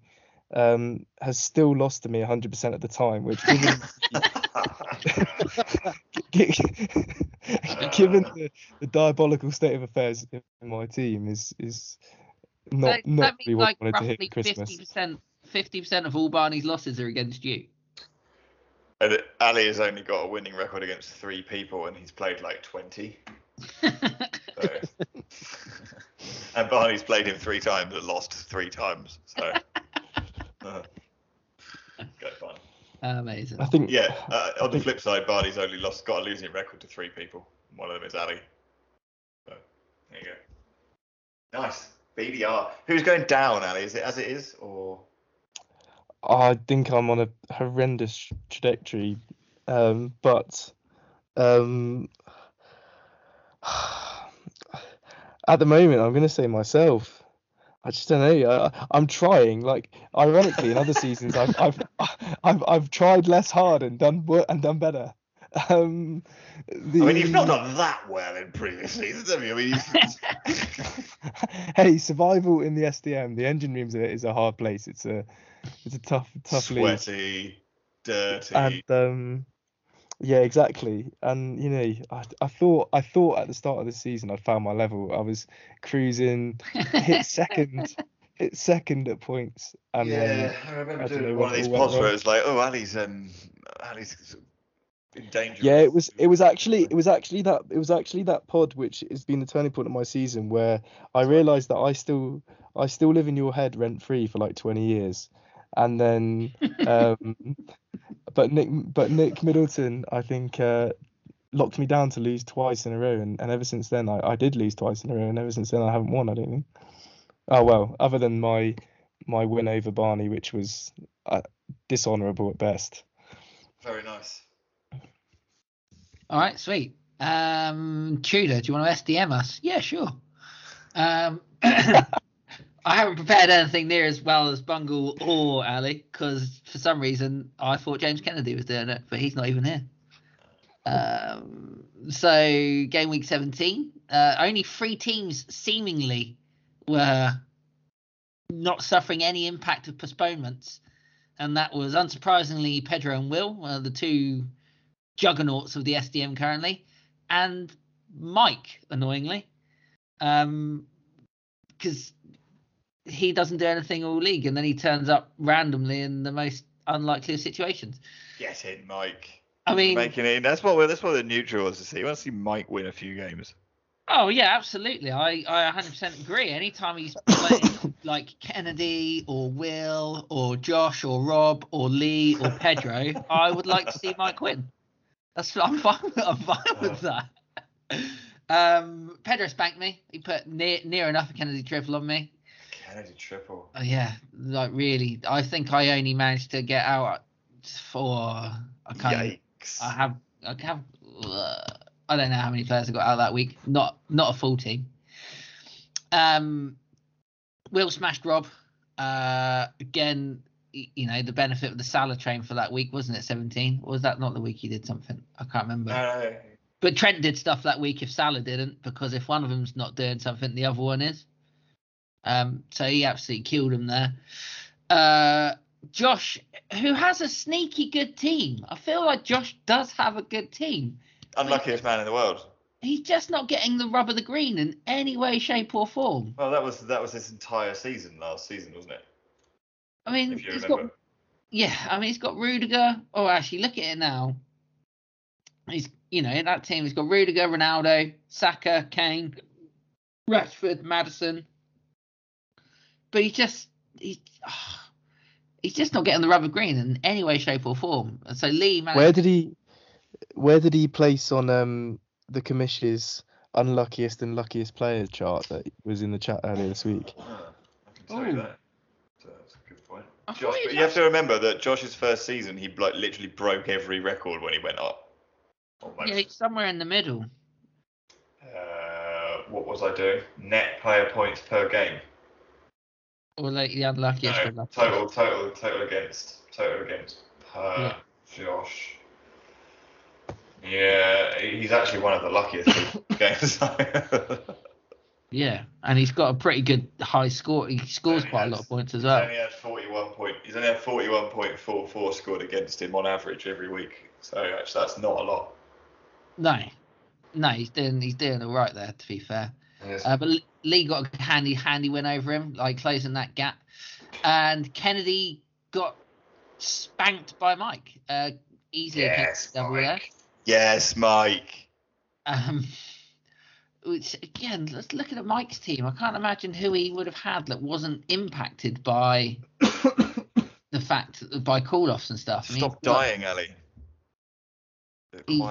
um, has still lost to me 100% of the time, which given, [laughs] [laughs] given the, the diabolical state of affairs in my team is is not not really what like I wanted to hit roughly Christmas. fifty percent, fifty percent of all Barney's losses are against you. And Ali has only got a winning record against three people, and he's played like 20. [laughs] [laughs] And Barney's played him three times and lost three times. So. [laughs] uh, go fun. Amazing. I think Yeah. Uh, I on the think- flip side, Barney's only lost, got a losing record to three people. One of them is Ali. So there you go. Nice. BDR. Who's going down, Ali? Is it as it is, or I think I'm on a horrendous trajectory, um, but um, [sighs] at the moment I'm going to say myself. I just don't know. I, I'm trying. Like, ironically, in other [laughs] seasons, I've, I've [laughs] I've I've tried less hard and done wo- and done better. Um, the, I mean, you've not done that well in previous seasons, have you? I mean, you've... [laughs] hey, survival in the SDM, the engine rooms is a hard place. It's a it's a tough tough league. sweaty, dirty. And um, yeah, exactly. And you know, I, I thought I thought at the start of the season I'd found my level. I was cruising, hit [laughs] second, hit second at points. And yeah, then I remember I don't doing know one of what these all went pods where it was like, oh, Ali's um, Ali's in danger. Yeah, it was it was actually it was actually that it was actually that pod which has been the turning point of my season where I realised that I still I still live in your head rent free for like 20 years, and then um, [laughs] but Nick but Nick Middleton I think uh, locked me down to lose twice in a row, and, and ever since then I, I did lose twice in a row, and ever since then I haven't won. I don't think. Oh well, other than my my win over Barney, which was uh, dishonourable at best. Very nice. All right, sweet. Um, Tudor, do you want to SDM us? Yeah, sure. Um, [laughs] [laughs] I haven't prepared anything near as well as Bungle or Ali because for some reason I thought James Kennedy was doing it, but he's not even here. Um, so game week 17, uh, only three teams seemingly were not suffering any impact of postponements, and that was unsurprisingly Pedro and Will, uh, the two juggernauts of the SDM currently, and Mike, annoyingly, um, because he doesn't do anything all league, and then he turns up randomly in the most unlikely of situations. Get in, Mike. I mean, Making it. That's what we're, that's what the neutral wants to see. We want to see Mike win a few games. oh yeah, absolutely. I I 100% agree. Anytime he's playing [laughs] like Kennedy or Will or Josh or Rob or Lee or Pedro, I would like to see Mike win. That's I'm fine. With, I'm fine with that. Um, Pedro spanked me. He put near near enough a Kennedy triple on me. Kennedy triple. Oh, yeah, like really, I think I only managed to get out for I can't. Yikes. I have I have uh, I don't know how many players I got out that week. Not not a full team. Um, Will smashed Rob. Uh, again, you know the benefit of the Salah train for that week, wasn't it? Seventeen. Or was that not the week he did something? I can't remember. No, But Trent did stuff that week if Salah didn't, because if one of them's not doing something, the other one is. Um, so he absolutely killed him there. Uh, Josh, who has a sneaky good team. I feel like Josh does have a good team. unluckiest man in the world. He's just not getting the rub of the green in any way, shape, or form. Well, that was that was his entire season last season, wasn't it? I mean, If you he's remember. got yeah. I mean, he's got Rudiger. Oh, actually, look at it now. He's you know in that team. He's got Rudiger, Ronaldo, Saka, Kane, Rashford, Maddison. But he just he's ah, he's just not getting the rubber green in any way, shape, or form. And so Lee managed. Where did he where did he place on um the commission's unluckiest and luckiest players chart that was in the chat earlier this week? I can tell you that. So that's a good point. Josh, but was you have to remember that Josh's first season, he like literally broke every record when he went up. Almost. yeah, he's somewhere in the middle. Uh, what was I doing? Net player points per game. Or like the unluckiest. No, of lucky. total, total, total against, total against per Yeah. Josh. Yeah, he's actually one of the luckiest [laughs] games. Yeah, and he's got a pretty good high score. He scores he quite a lot of points as He's well. only had 41 point. He's only had 41.44 scored against him on average every week. So actually, that's not a lot. No, no, he's doing he's doing all right there. To be fair, uh, but Lee got a handy handy win over him, like closing that gap, and Kennedy got spanked by Mike. Uh, easily a yes, double there. Mike. Yes, Mike. Um, which again, let's look at Mike's team. I can't imagine who he would have had that wasn't impacted by [coughs] the fact by call offs and stuff. I mean, Stop dying, Ali. Bit He-.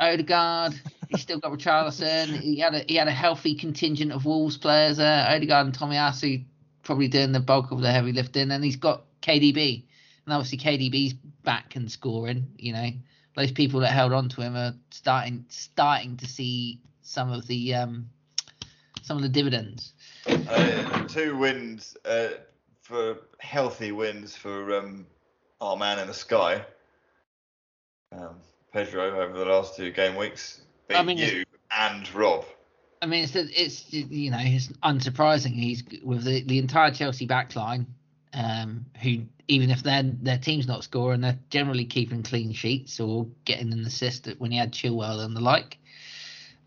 Odegaard, he's still got Richarlison. He had a he had a healthy contingent of Wolves players there. Odegaard and Tomiyasu probably doing the bulk of the heavy lifting, and he's got KDB. and obviously KDB's back and scoring. You know, those people that held on to him are starting starting to see some of the um, some of the dividends. Uh, two wins uh, for healthy wins for um, our man in the sky, um, Pedro, over the last two game weeks. I mean, you and Rob. I mean, it's it's you know it's unsurprising. He's with the, the entire Chelsea backline, um, who even if their their team's not scoring, they're generally keeping clean sheets or getting an assist when he had Chilwell and the like.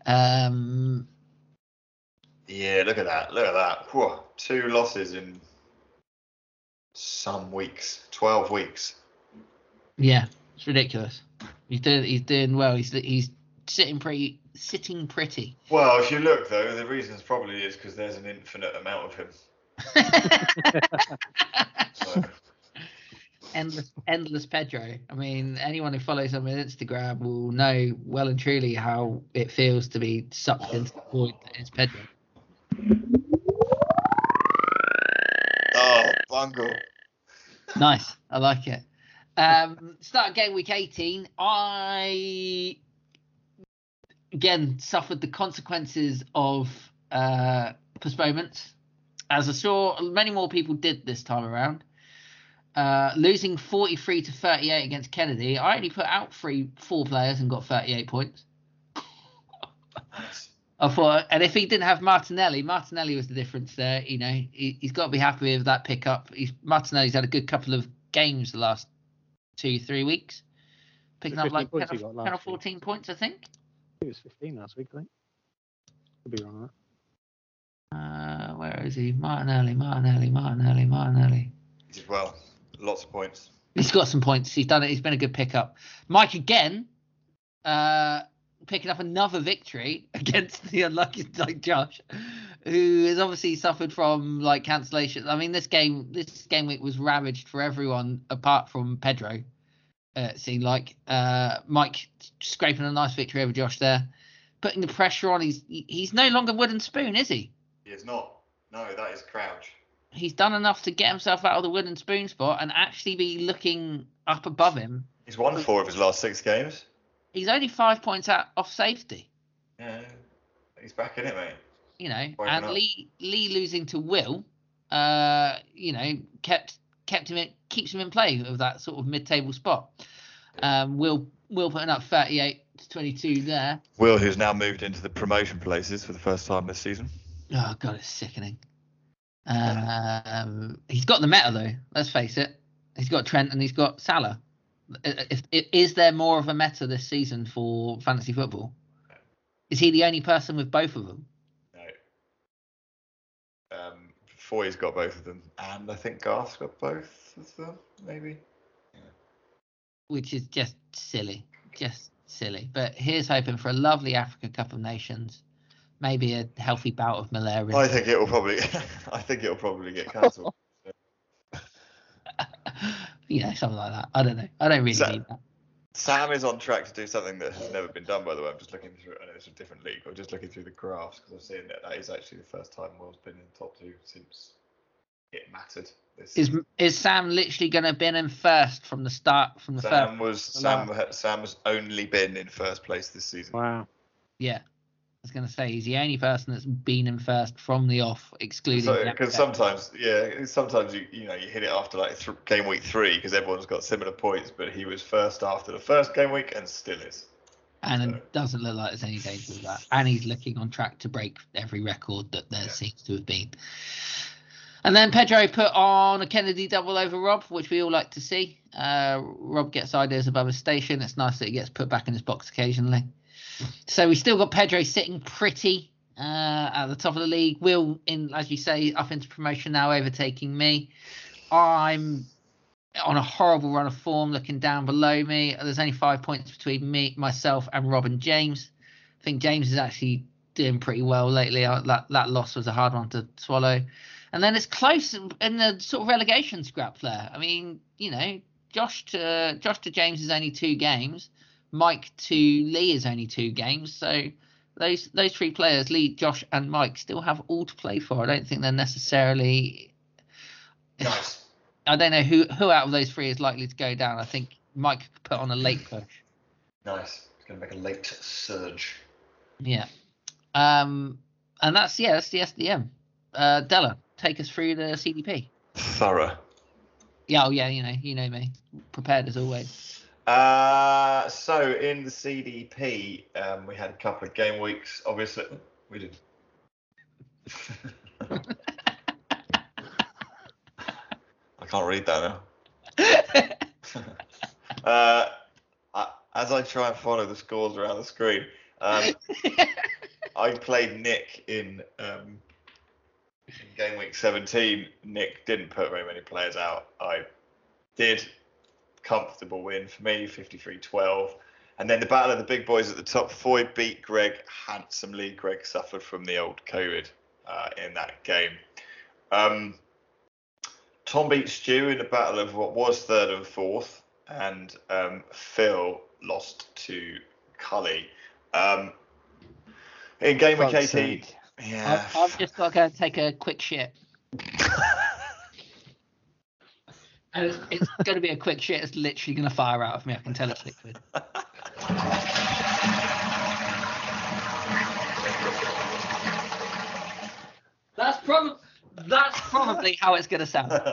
Um, Yeah, look at that. Look at that. Whew, two losses in some weeks. 12 weeks. yeah, it's ridiculous. He's doing he's doing well. He's he's sitting pretty sitting pretty. Well, if you look, though, the reasons probably is because there's an infinite amount of him. So, [laughs] endless endless Pedro. I mean, anyone who follows him on Instagram will know well and truly how it feels to be sucked into the void that is Pedro. oh, bungle. Nice, I like it. Um, start game week 18. I again suffered the consequences of uh, postponements, as I saw many more people did this time around. Uh, losing 43 to 38 against Kennedy, I only put out three, four players and got 38 points. [laughs] I thought, and if he didn't have Martinelli, Martinelli was the difference there. You know, he, he's got to be happy with that pickup. He's Martinelli's had a good couple of games the last two, three weeks, picking up like 10 or, 10 or last week. 14 points, I think. It was 15 last week, I think. Could be wrong on that. Uh, where is he? Martinelli, Martinelli, Martinelli, Martinelli. He did well. Lots of points. He's got some points. He's done it. He's been a good pickup. Mike again, uh, picking up another victory [laughs] against the unlucky like Josh, who has obviously suffered from like cancellation. I mean, this game, this game week was ravaged for everyone apart from Pedro. Uh, it seemed like uh, Mike scraping a nice victory over Josh there, putting the pressure on. He's he's no longer wooden spoon, is he? He is not. No, that is Crouch. He's done enough to get himself out of the wooden spoon spot and actually be looking up above him. He's won four of his last six games. He's only five points out off safety. Yeah, he's back in it, mate. you know, and? Lee Lee losing to Will, uh, you know, kept kept him in, keeps him in play of that sort of mid-table spot. Um, Will Will putting up 38 to 22 there. Will, who's now moved into the promotion places for the first time this season. Oh god, it's sickening. Um, he's got the meta though. Let's face it. He's got Trent and he's got Salah. If, if, is there more of a meta this season for fantasy football? Is he the only person with both of them? No. Um, Foy's got both of them, and I think Garth's got both of them, maybe. which is just silly, just silly. But here's hoping for a lovely Africa Cup of Nations, maybe a healthy bout of malaria. I think it will probably. [laughs] I think it will probably get cancelled. [laughs] you know, something like that. I don't know. I don't really So- need that. Sam is on track to do something that has never been done, by the way. I'm just looking through. I know it's a different league, but just looking through the graphs because I've seen that that is actually the first time Will's been in the top two since it mattered. This Is is Sam literally going to been in first from the start from the Sam first? was Sam. ha- Sam's only been in first place this season. Wow. Yeah, I was going to say he's the only person that's been in first from the off, excluding. Because Beck. sometimes, yeah, sometimes you you know you hit it after like th- game week three because everyone's got similar points, but he was first after the first game week and still is. and so- it doesn't look like there's any danger of that. And he's looking on track to break every record that there Yeah. seems to have been. And then Pedro put on a Kennedy double over Rob, which we all like to see. Uh, Rob gets ideas above his station. It's nice that he gets put back in his box occasionally. So we still got Pedro sitting pretty uh, at the top of the league. Will, in as you say, up into promotion now, overtaking me. I'm on a horrible run of form, looking down below me. There's only five points between me, myself, and Robin James. I think James is actually doing pretty well lately. Uh, That that loss was a hard one to swallow. And then it's close in the sort of relegation scrap there. I mean, you know, Josh to Josh to James is only two games. Mike to Lee is only two games. So those those three players, Lee, Josh, and Mike, still have all to play for. I don't think they're necessarily. Nice. I [laughs] I don't know who who out of those three is likely to go down. I think Mike could put on a late push. Nice. It's going to make a late surge. Yeah. Um, and that's yeah, that's the SDM. Uh, Dellar, take us through the CDP. Thorough. Yeah, oh yeah, you know, you know me, prepared as always. Uh, so in the CDP, um, we had a couple of game weeks. Obviously, we did. I can't read that now. [laughs] uh, I, as I try and follow the scores around the screen, um, I played Nick in, um, in game week 17. Nick didn't put very many players out. I did. Comfortable win for me, 53 12. And then the battle of the big boys at the top. Foy beat Greg handsomely. Greg suffered from the old COVID uh, in that game. Um, Tom beat Stu in the battle of what was third and fourth. And um, Phil lost to Cully. Um, in game week Fuck's 18. Yeah. I've, I've just got to go take a quick shit. And it's, it's going to be a quick shit. It's literally going to fire out of me. I can tell it's liquid. That's probably that's probably how it's going to sound. [laughs]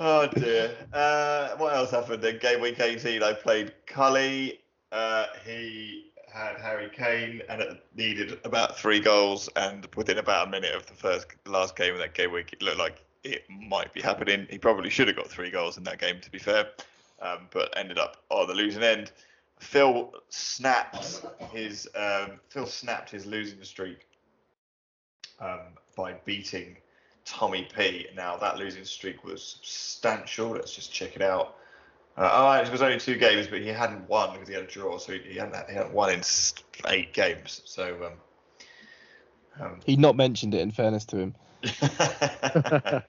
oh dear. Uh, what else happened in game week 18? I played Cully. Uh, he had Harry Kane and it needed about three goals. And within about a minute of the first last game of that game week, it looked like it might be happening. He probably should have got three goals in that game, to be fair, um, but ended up on the losing end. Phil snapped his um, Phil snapped his losing streak um, by beating Tommy P. Now that losing streak was substantial. Let's just check it out. Uh, oh, it was only two games, but he hadn't won because he had a draw, so he hadn't, he hadn't won in eight games. So, um, um, He not mentioned it in fairness to him. [laughs]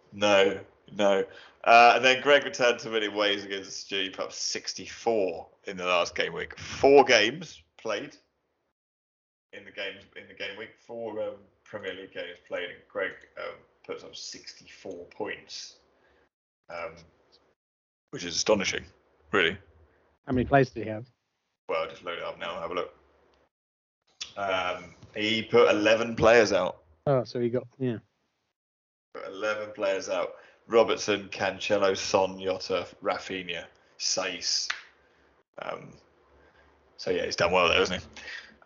[laughs] no, no. Uh, and then Greg returned to winning ways against Stu. He put up 64 in the last game week. Four games played in the games in the game week. Four um, Premier League games played, and Greg um, puts up 64 points, um, which is astonishing, really. How many players did he have? Well, just load it up now and have a look. Um, he put 11 players out. Oh, so he got yeah. Put 11 players out. Robertson, Cancelo, Son, Jota, Raphinha, Sace. Um, so yeah, he's done well there, hasn't he?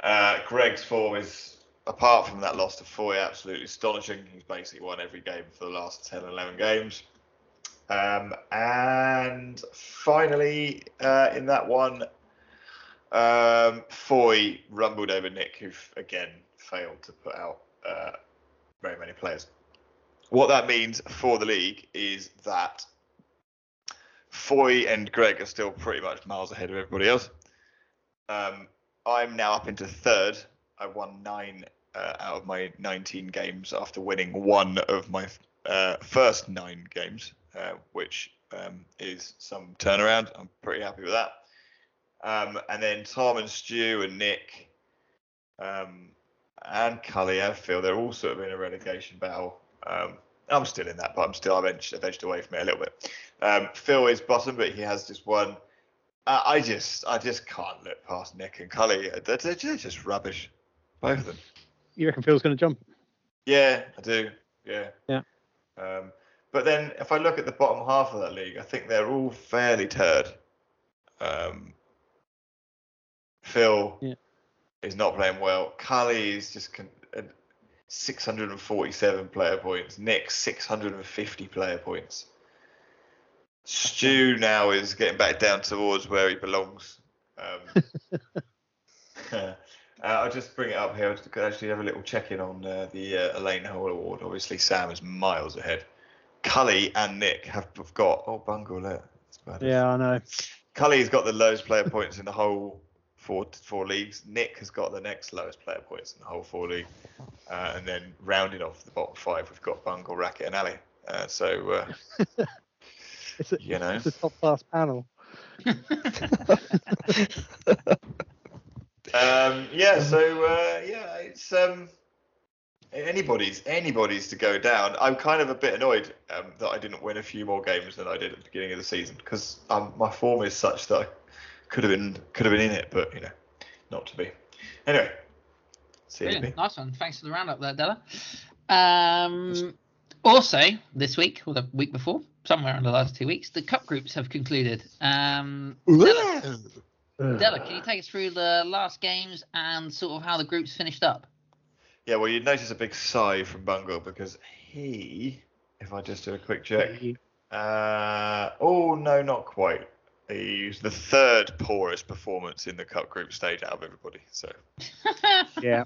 Uh, Greg's form is, apart from that loss to Foy, absolutely astonishing. He's basically won every game for the last 10 11 games. Um, and finally, uh, in that one, um, Foy rumbled over Nick, who again failed to put out uh, very many players. What that means for the league is that Foy and Greg are still pretty much miles ahead of everybody else. Um, I'm now up into third. I won nine uh, out of my 19 games after winning one of my uh, first nine games, uh, which um, is some turnaround. I'm pretty happy with that. Um, and then Tom and Stu and Nick um, and Cully, I feel they're all sort of in a relegation battle. Um, I'm still in that, but I'm still I've edged, I've edged away from it a little bit. Um, Phil is bottom, but he has just one. Uh, I just I just can't look past Nick and Cully. They're, they're just rubbish, both of them. You reckon Phil's going to jump? Yeah, I do. Yeah. Yeah. Um, but then if I look at the bottom half of that league, I think they're all fairly turd. Um, Phil Yeah. is not playing well. Cully is just con- uh, 647 player points. Nick 650 player points. Stu now is getting back down towards where he belongs. Um, [laughs] [laughs] uh, I'll just bring it up here. I could actually have a little check in on uh, the uh, Elaine Hall Award. Obviously, Sam is miles ahead. Cully and Nick have have got. Oh, bungle there. That's bad. Yeah, I know. Cully's got the lowest player points in the whole four four leagues. Nick has got the next lowest player points in the whole four league. Uh, and then rounding off the bottom five, we've got Bungle, Racket, and Ali. Uh, so uh, [laughs] It's a, you know, it's a top class panel. [laughs] Um, yeah, so uh, yeah, it's um, anybody's anybody's to go down. I'm kind of a bit annoyed um, that I didn't win a few more games than I did at the beginning of the season because um, my form is such that I could have been could have been in it, but you know, not to be. Anyway, see you. Brilliant. Nice one. Thanks for the roundup there, Dellar. Um, also, this week or the week before, somewhere in the last two weeks, the cup groups have concluded. Um, Dellar, Dellar, can you take us through the last games and sort of how the groups finished up? Yeah, well, you'd notice a big sigh from Bungle because he, if I just do a quick check, uh, oh no, not quite. He's the third poorest performance in the cup group stage out of everybody. So [laughs] Yeah.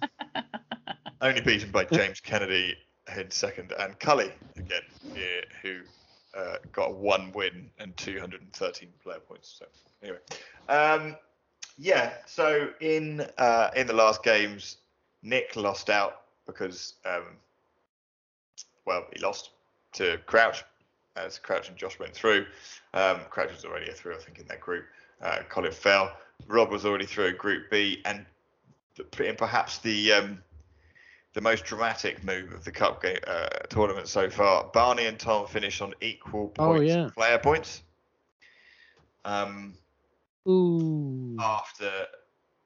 only beaten by James Kennedy in second and Cully again, yeah, who uh, got one win and 213 player points. So anyway, um, yeah. So in uh, in the last games, Nick lost out because um, well he lost to Crouch as Crouch and Josh went through. Um, Crouch was already a through, I think, in that group. Uh, Colin fell. Rob was already through Group B, and in perhaps the um, the most dramatic move of the cup game uh, tournament so far. Barney and Tom finished on equal Oh, points, yeah. player points. Um, Ooh. after,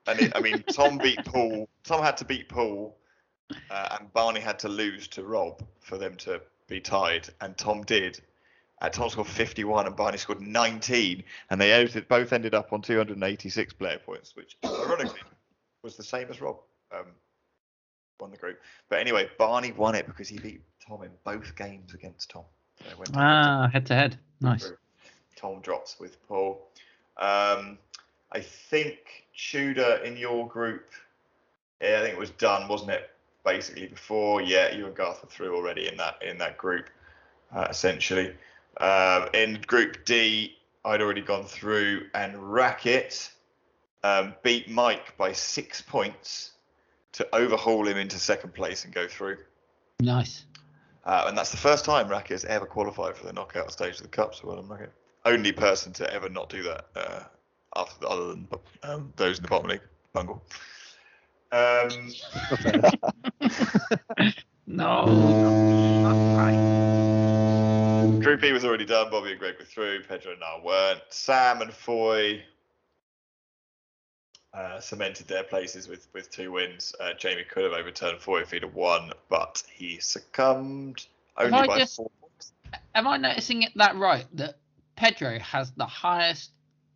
and it, I mean, Tom beat Paul. Tom had to beat Paul, uh, and Barney had to lose to Rob for them to be tied, and Tom did. Uh, Tom scored 51 and Barney scored 19, and they both ended up on 286 player points, which ironically was the same as Rob. Um, won the group, but anyway, Barney won it because he beat Tom in both games against Tom. So went ah, head to head. Nice. Tom drops with Paul. Um, I think Tudor in your group, yeah, I think it was done, wasn't it? Basically before, yeah, you and Garth were through already in that in that group, uh, essentially. Um, in Group D, I'd already gone through, and Racket um, beat Mike by six points to overhaul him into second place and go through. Nice. Uh, and that's the first time Racket has ever qualified for the knockout stage of the cup. So well done, Racket. Only person to ever not do that, after other than um, those in the bottom league, Bungle. Um, [laughs] No. right. Group E was already done. Bobby and Greg were through. Pedro and I weren't. Sam and Foy uh, cemented their places with, with two wins. Uh, Jamie could have overturned Foy if he'd have won, but he succumbed only by just- four points. Am I noticing it that right? That Pedro has the highest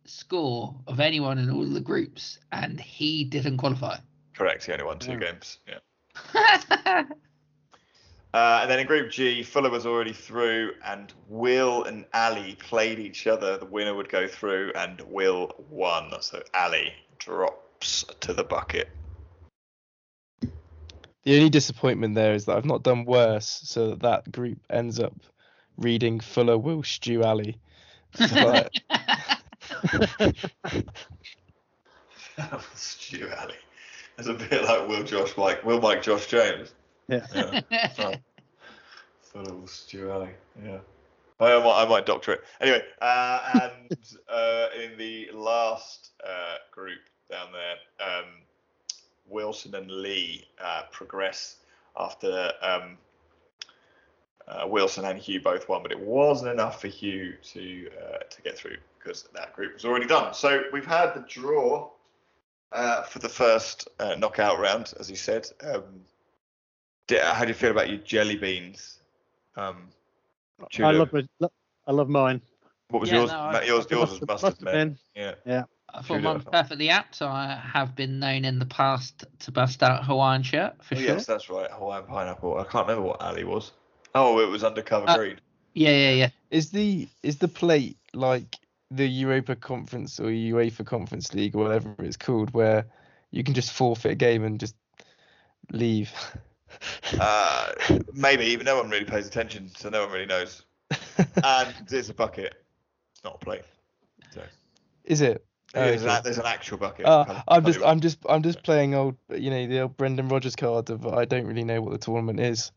score of anyone in all the groups, and he didn't qualify. Correct. He only won two Yeah. games. Yeah. [laughs] Uh, and then in Group G, Fuller was already through, and Will and Ali played each other. The winner would go through, and Will won. So Ali drops to the bucket. The only disappointment there is that I've not done worse, so that that group ends up reading Fuller, Will, Stew, Ali. [laughs] So, like, Stu Ali. It's a bit like Will Josh Mike, Will Mike Josh James. Yeah. Yeah. Oh. Fuller, Will Stu Ali. Yeah. I might, I might doctor it. Anyway, uh, and [laughs] uh, in the last uh, group down there, um, Wilson and Lee uh, progress after um, uh, Wilson and Hugh both won, but it wasn't enough for Hugh to uh, to get through because that group was already done. So we've had the draw uh, for the first uh, knockout round, as you said. Um, di- how do you feel about your jelly beans? Um, I love my, I love mine. What was Yeah, yours? no, I- yours, It yours must was have- mustard, must have man. been. Yeah. I thought Tudor, mine I was thought. perfectly apt, so I have been known in the past to bust out Hawaiian shirt for Oh, sure. yes, that's right. Hawaiian pineapple. I can't remember what Ali was. Oh, it was undercover Uh, green. Yeah, yeah, yeah. is the is the plate like the Europa Conference or UEFA Conference League or whatever it's called, where you can just forfeit a game and just leave? [laughs] Uh, maybe, but no one really pays attention, so no one really knows. [laughs] And it's a bucket. It's not a plate. So, is it? there's, Okay. an, there's an actual bucket. Uh, Can't- I'm can't just, I'm just, I'm just playing old, you know, the old Brendan Rodgers card of I don't really know what the tournament is,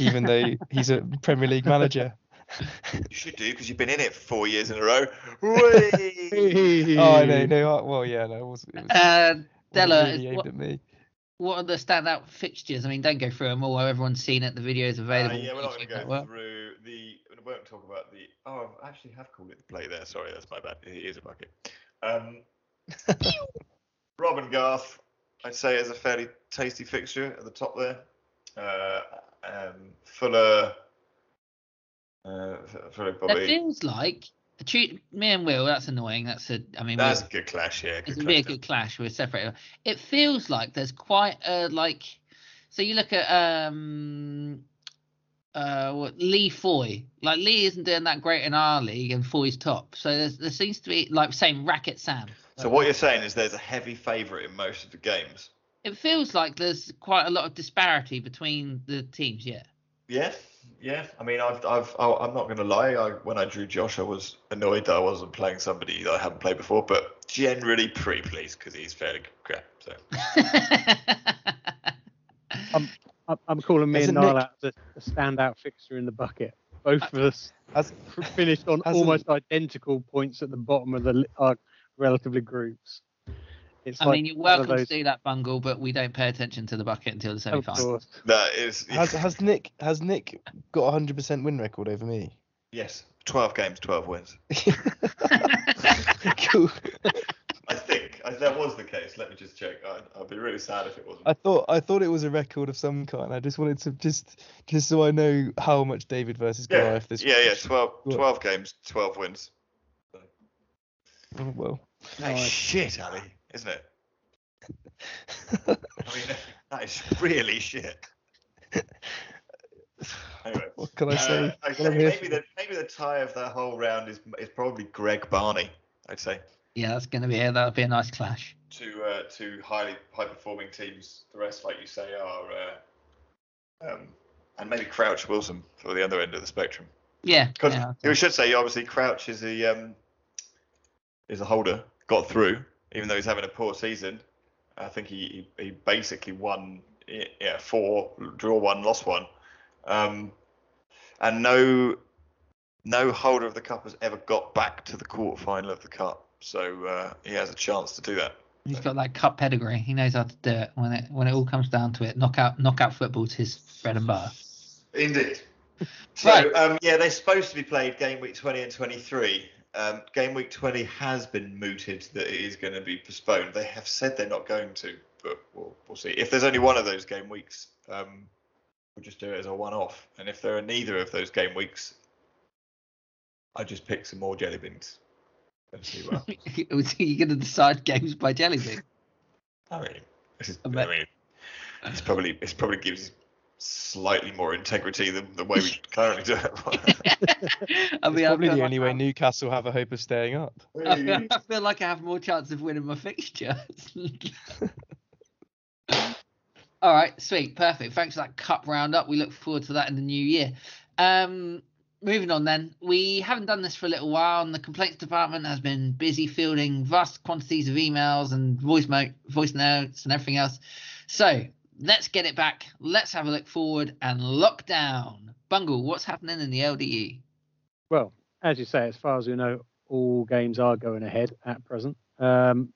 even though he's a Premier League manager. [laughs] You should do because you've been in it for four years in a row. Whee! [laughs] Oh, I know, no, well, yeah, no, it was, it was Uh, Dellar, really what, me. what are the standout fixtures? I mean, don't go through them all. Everyone's seen it. The video is available. yeah, we're not going to go network. through the. We won't talk about the. Oh, I actually have called it the play there. Sorry, that's my bad. It is a bucket. Um, [laughs] Robin Garth, I'd say, is a fairly tasty fixture at the top there. Uh, um, Fuller. Uh, F- That feels like me and Will. That's annoying. That's a. I mean, That's a good clash, yeah. it's Good a be a good clash. We're separated. It feels like there's quite a like. So you look at um, uh, what Lee Foy. Like Lee isn't doing that great in our league, and Foy's top. So there's there seems to be like same racket Sam. So what you're saying is there's a heavy favourite in most of the games. It feels like there's quite a lot of disparity between the teams. Yeah. Yeah, yeah. I mean, I've, I've, I- I'm not going to lie. I, when I drew Josh, I was annoyed that I wasn't playing somebody that I haven't played before, but generally pretty pleased because he's fairly crap. So [laughs] I'm, I'm calling me Has and it Niall Nick- out as a, a standout fixture in the bucket. Both of us Has, finished on almost identical points at the bottom of the li- our relatively groups. It's I like mean, you're one of welcome to those- do that, Bungle, but we don't pay attention to the bucket until the Of semi-final. course. that is has has Nick has Nick got a hundred percent win record over me? yes, 12 games, 12 wins. [laughs] [laughs] cool. I think I, that was the case. Let me just check. I, I'd be really sad if it wasn't. I thought I thought it was a record of some kind. I just wanted to just just so I know how much David versus yeah, Goliath this. yeah, yeah. 12, 12 games, 12 wins. Oh, well. That is Right. shit, Ali, isn't it? I mean, [laughs] [laughs] that is really shit. Anyway. what can I say? Uh, I'd What say I'm here maybe the maybe the tie of that whole round is is probably Greg Barney. I'd say yeah, that's going to be that'll be a nice clash. two uh, two highly high performing teams. The rest, like you say, are uh, um, and maybe Crouch Wilson for the other end of the spectrum. Yeah. Because yeah. we should say obviously Crouch is the um, is a holder, got through even though he's having a poor season. I think he he, he basically won yeah four, draw one, lost one, um, and no no holder of the cup has ever got back to the quarter final of the cup. So uh, he has a chance to do that. He's got that cup pedigree. He knows how to do it when it when it all comes down to it. Knockout knockout football's his bread and butter. Indeed. [laughs] So Right. um, yeah, they're supposed to be played game week 20 and 23. Um, game week 20 has been mooted that it is going to be postponed. They have said they're not going to, but we'll, we'll see. If there's only one of those game weeks, um, we'll just do it as a one-off. And if there are neither of those game weeks, I just pick some more jelly beans and see what. Was he going to decide games by jelly bean? [laughs] I mean, this is, I mean, it's probably it's probably gives slightly more integrity than the way we [laughs] currently do it. [laughs] I mean, I probably feel, the like only way I, Newcastle have a hope of staying up. I [laughs] feel, I feel like I have more chance of winning my fixture. All right, sweet, perfect. Thanks for that cup roundup. We look forward to that in the new year. Um, moving on then, we haven't done this for a little while, and the complaints department has been busy fielding vast quantities of emails and voice mo- voice notes and everything else. So let's get it back. Let's have a look forward and lock down. Bungle, what's happening in the? LDE? Well, as you say, as far as we know, all games are going ahead at present. Um,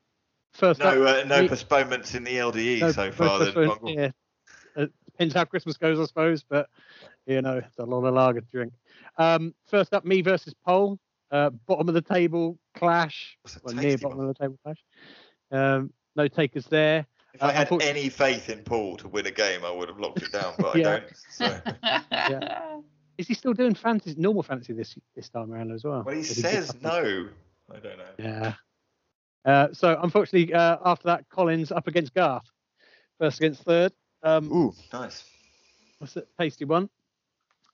first up, No, uh, no we- postponements in the LDE no- so far. Then, Bungle. yeah. Uh, depends how Christmas goes, I suppose, but you know, it's a lot of lager to drink. Um, first up, me versus Paul. Uh, bottom of the table clash. Well, near bottom one. of the table clash. Um, no takers there. If I uh, had any faith in Paul to win a game, I would have locked it down, but [laughs] Yeah. I don't. So. Is he still doing fantasy, normal fantasy this this time around as well? Well, he did says on- no. I don't know. Yeah. Uh, so unfortunately, uh, after that, Colin's up against Garth, first against third. Um, Ooh, nice. That's a tasty one.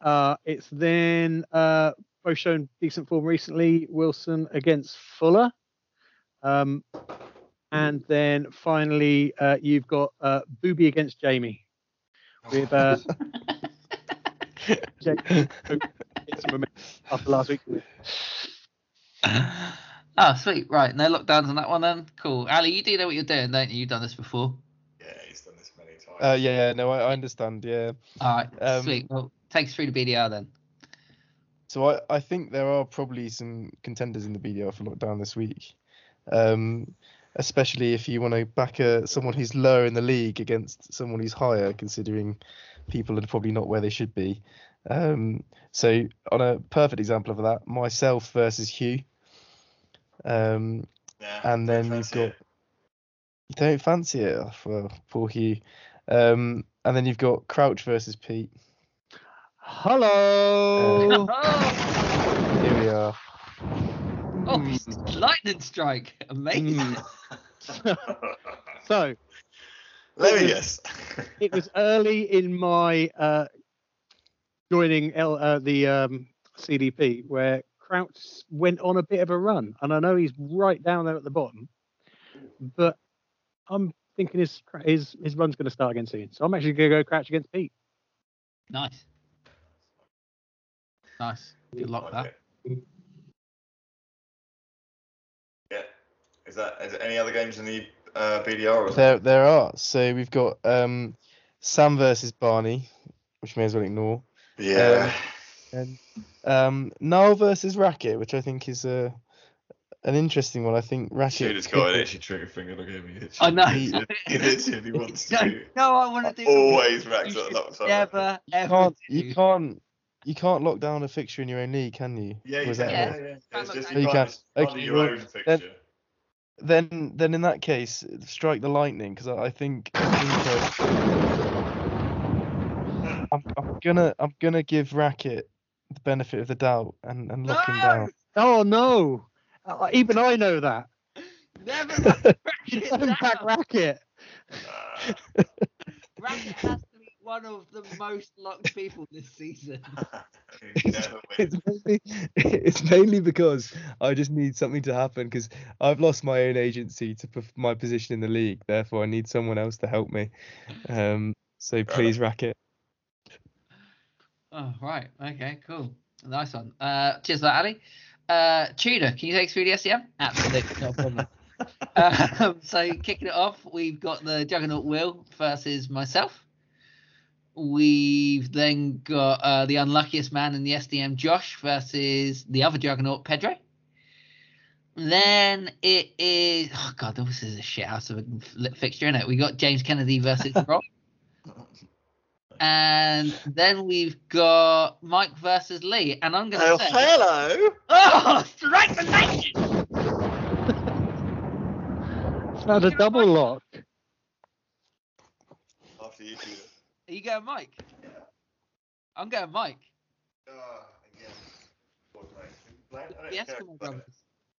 Uh, it's then uh, both shown decent form recently. Wilson against Fuller. Um, and then finally, uh, you've got uh, Bobby against Jamie. With uh, Jamie get some momentum after last week. oh, sweet. Right. No lockdowns on that one then. Cool. Ali, you do know what you're doing, don't you? You've done this before. Yeah, he's done this many times. Uh, yeah, yeah, no, I, I understand. Yeah. All right. Um, sweet. Well, take us through the BDR then. So I, I think there are probably some contenders in the BDR for lockdown this week. Um, especially if you want to back a someone who's lower in the league against someone who's higher, considering people are probably not where they should be. Um, so on a perfect example of that, myself versus Hugh. Um, Yeah, and then you've got it. you don't fancy it oh, well, poor Hugh. Um, and then you've got Crouch versus Pete. Hello. Oh, [laughs] Here we are. Oh, Mm. lightning strike! Amazing. Mm. [laughs] so [laughs] Let me It [laughs] it was early in my uh, joining L, uh, the um, CDP where Crouch went on a bit of a run, and I know he's right down there at the bottom, but I'm thinking his his his run's going to start again soon. So I'm actually going to go Crouch against Pete. Nice. Nice. Good luck with that. Is that is there any other games in the uh, BDR? Or There, there are. So we've got um, Sam versus Barney, which may as well ignore, yeah. and um, Niall versus Racket, which I think is a an interesting one. I think Racket. Shooter's could got an be- itchy trigger finger. Look at me. I know. He, he literally [laughs] wants no, to. no, I want to do. Always You racks up should that side. Never, You ever. can't, you can't, you can't lock down a fixture in your own league, can you? Yeah, you can. that Yeah, not- yeah, yeah. It's just you You can't just Okay, your well, own fixture. Then, then then in that case, strike the lightning because I, I think, I think I, [coughs] I'm, I'm gonna, I'm gonna give Racket the benefit of the doubt and, and lock him down. Oh no! Uh, even I know that. Never. You [laughs] Racket [laughs] don't back. Racket. Uh, Racket has to be one of the most locked people this season. you [laughs] [laughs] it's [laughs] mainly, it's mainly because I just need something to happen because I've lost my own agency to perf- my position in the league. Therefore, I need someone else to help me. Um, so please, Racket. Oh, right. Okay, cool. Nice one. Uh, cheers for that, Ali. Uh, Tudor, can you take us through the SDM? Absolutely, no problem. um, so, kicking it off, we've got the Juggernaut Will versus myself. We've then got uh, the unluckiest man in the SDM, Josh, versus the other Juggernaut, Pedro. Then it is oh god, this is a shit house of a fixture, isn't it? We got James Kennedy versus [laughs] Rob. And then we've got Mike versus Lee. And I'm going to Oh, say, hello. oh, strike the nation! Found a double lock. After you two. Are you going Mike? Yeah. I'm going Mike. Uh, again. What, mate? Who's playing? I don't The care. Eskimo.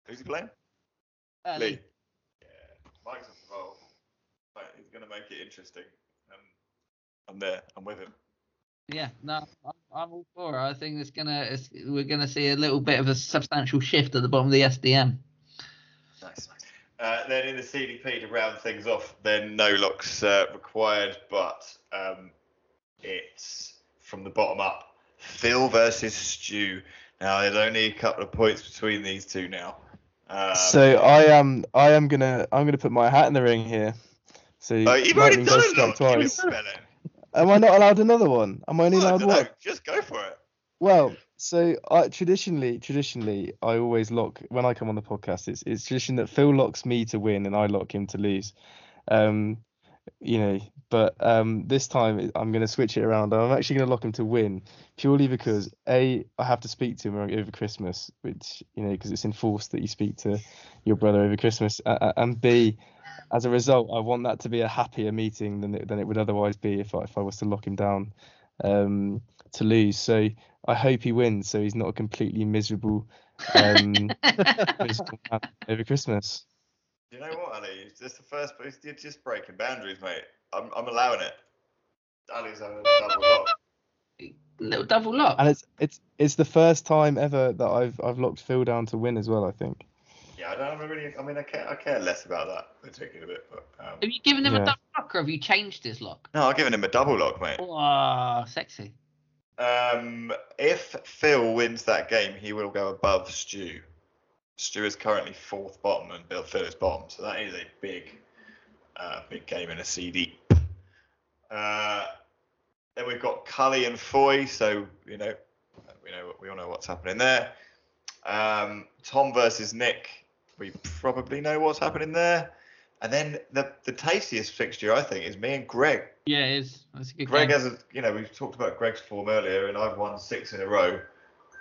Who's he playing? Uh, Lee. Lee. Yeah. Mike's involved. Mate, he's going to make it interesting. Um, I'm there. I'm with him. Yeah, no, I'm, I'm all for it. I think it's gonna, it's, we're gonna see a little bit of a substantial shift at the bottom of the SDM. Nice. Uh, then in the CDP to round things off, then no locks uh, required, but um, it's from the bottom up. Phil versus Stu. Now there's only a couple of points between these two now. Um, So I am, I am gonna, I'm gonna put my hat in the ring here. So oh, you've already done does a strike lock. You twice. Am I not allowed another one? Am I only Oh, allowed one? Just go for it. Well, so I traditionally, traditionally, I always lock when I come on the podcast. It's it's tradition that Phil locks me to win and I lock him to lose. Um, you know, but um, this time I'm going to switch it around. I'm actually going to lock him to win purely because a I have to speak to him over Christmas, which you know because it's enforced that you speak to your brother over Christmas, uh, and b as a result, I want that to be a happier meeting than it, than it would otherwise be if I, if I was to lock him down um, to lose. So I hope he wins, so he's not a completely miserable, um, [laughs] miserable man over Christmas. You know what, Ali? It's just the first, but you're just breaking boundaries, mate. I'm, I'm allowing it. Ali's having a double lock. Little double lock. And it's it's it's the first time ever that I've I've locked Phil down to win as well. I think. Yeah, I don't really. I mean, I care. I care less about that particular bit, but um, Have you given him Yeah. a double lock or have you changed his lock? no, I've given him a double lock, mate. Oh, sexy. Um, if Phil wins that game, he will go above Stu. Stu is currently fourth bottom, and Bill Phil is bottom, so that is a big, uh, big game in a CD. Uh, then we've got Cully and Foy, so you know, we know we all know what's happening there. Um, Tom versus Nick, we probably know what's happening there. And then the the tastiest fixture I think is me and Greg. Yeah, it is. That's a good Greg game. has a, you know, we've talked about Greg's form earlier, and I've won six in a row.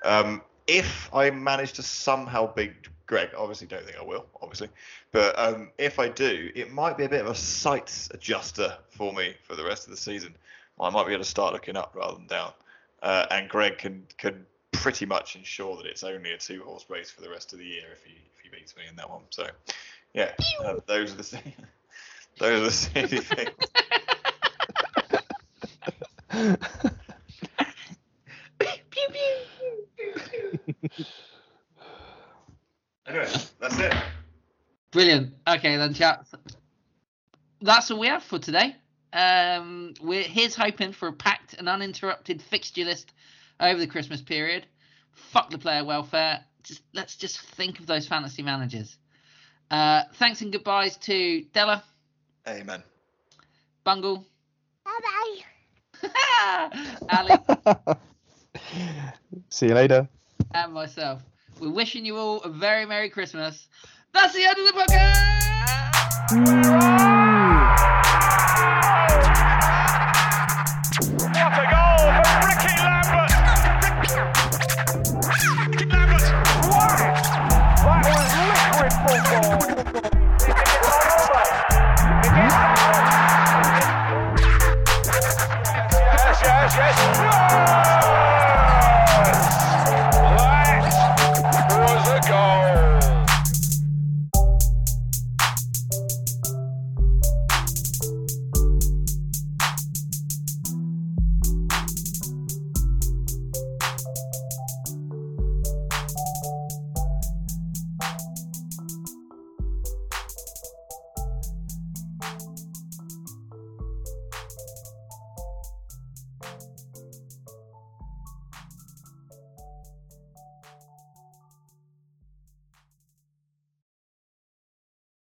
Um, if I manage to somehow beat Greg, obviously don't think I will, obviously, but um, if I do, it might be a bit of a sights adjuster for me for the rest of the season. I might be able to start looking up rather than down, uh, and Greg can can pretty much ensure that it's only a two horse race for the rest of the year if he if he beats me in that one. So, yeah, uh, those are the. [laughs] Those are the silly [laughs] things. [laughs] Anyway, that's it. Brilliant. Okay, then, chat. That's all we have for today. Um, we're here's hoping for a packed and uninterrupted fixture list over the Christmas period. Fuck the player welfare. Just let's just think of those fantasy managers. Uh, thanks and goodbyes to Dellar, Amen. Bungle, Bye [laughs] Ali, [laughs] See you later. And myself. We're wishing you all a very Merry Christmas. That's the end of the podcast. Mm.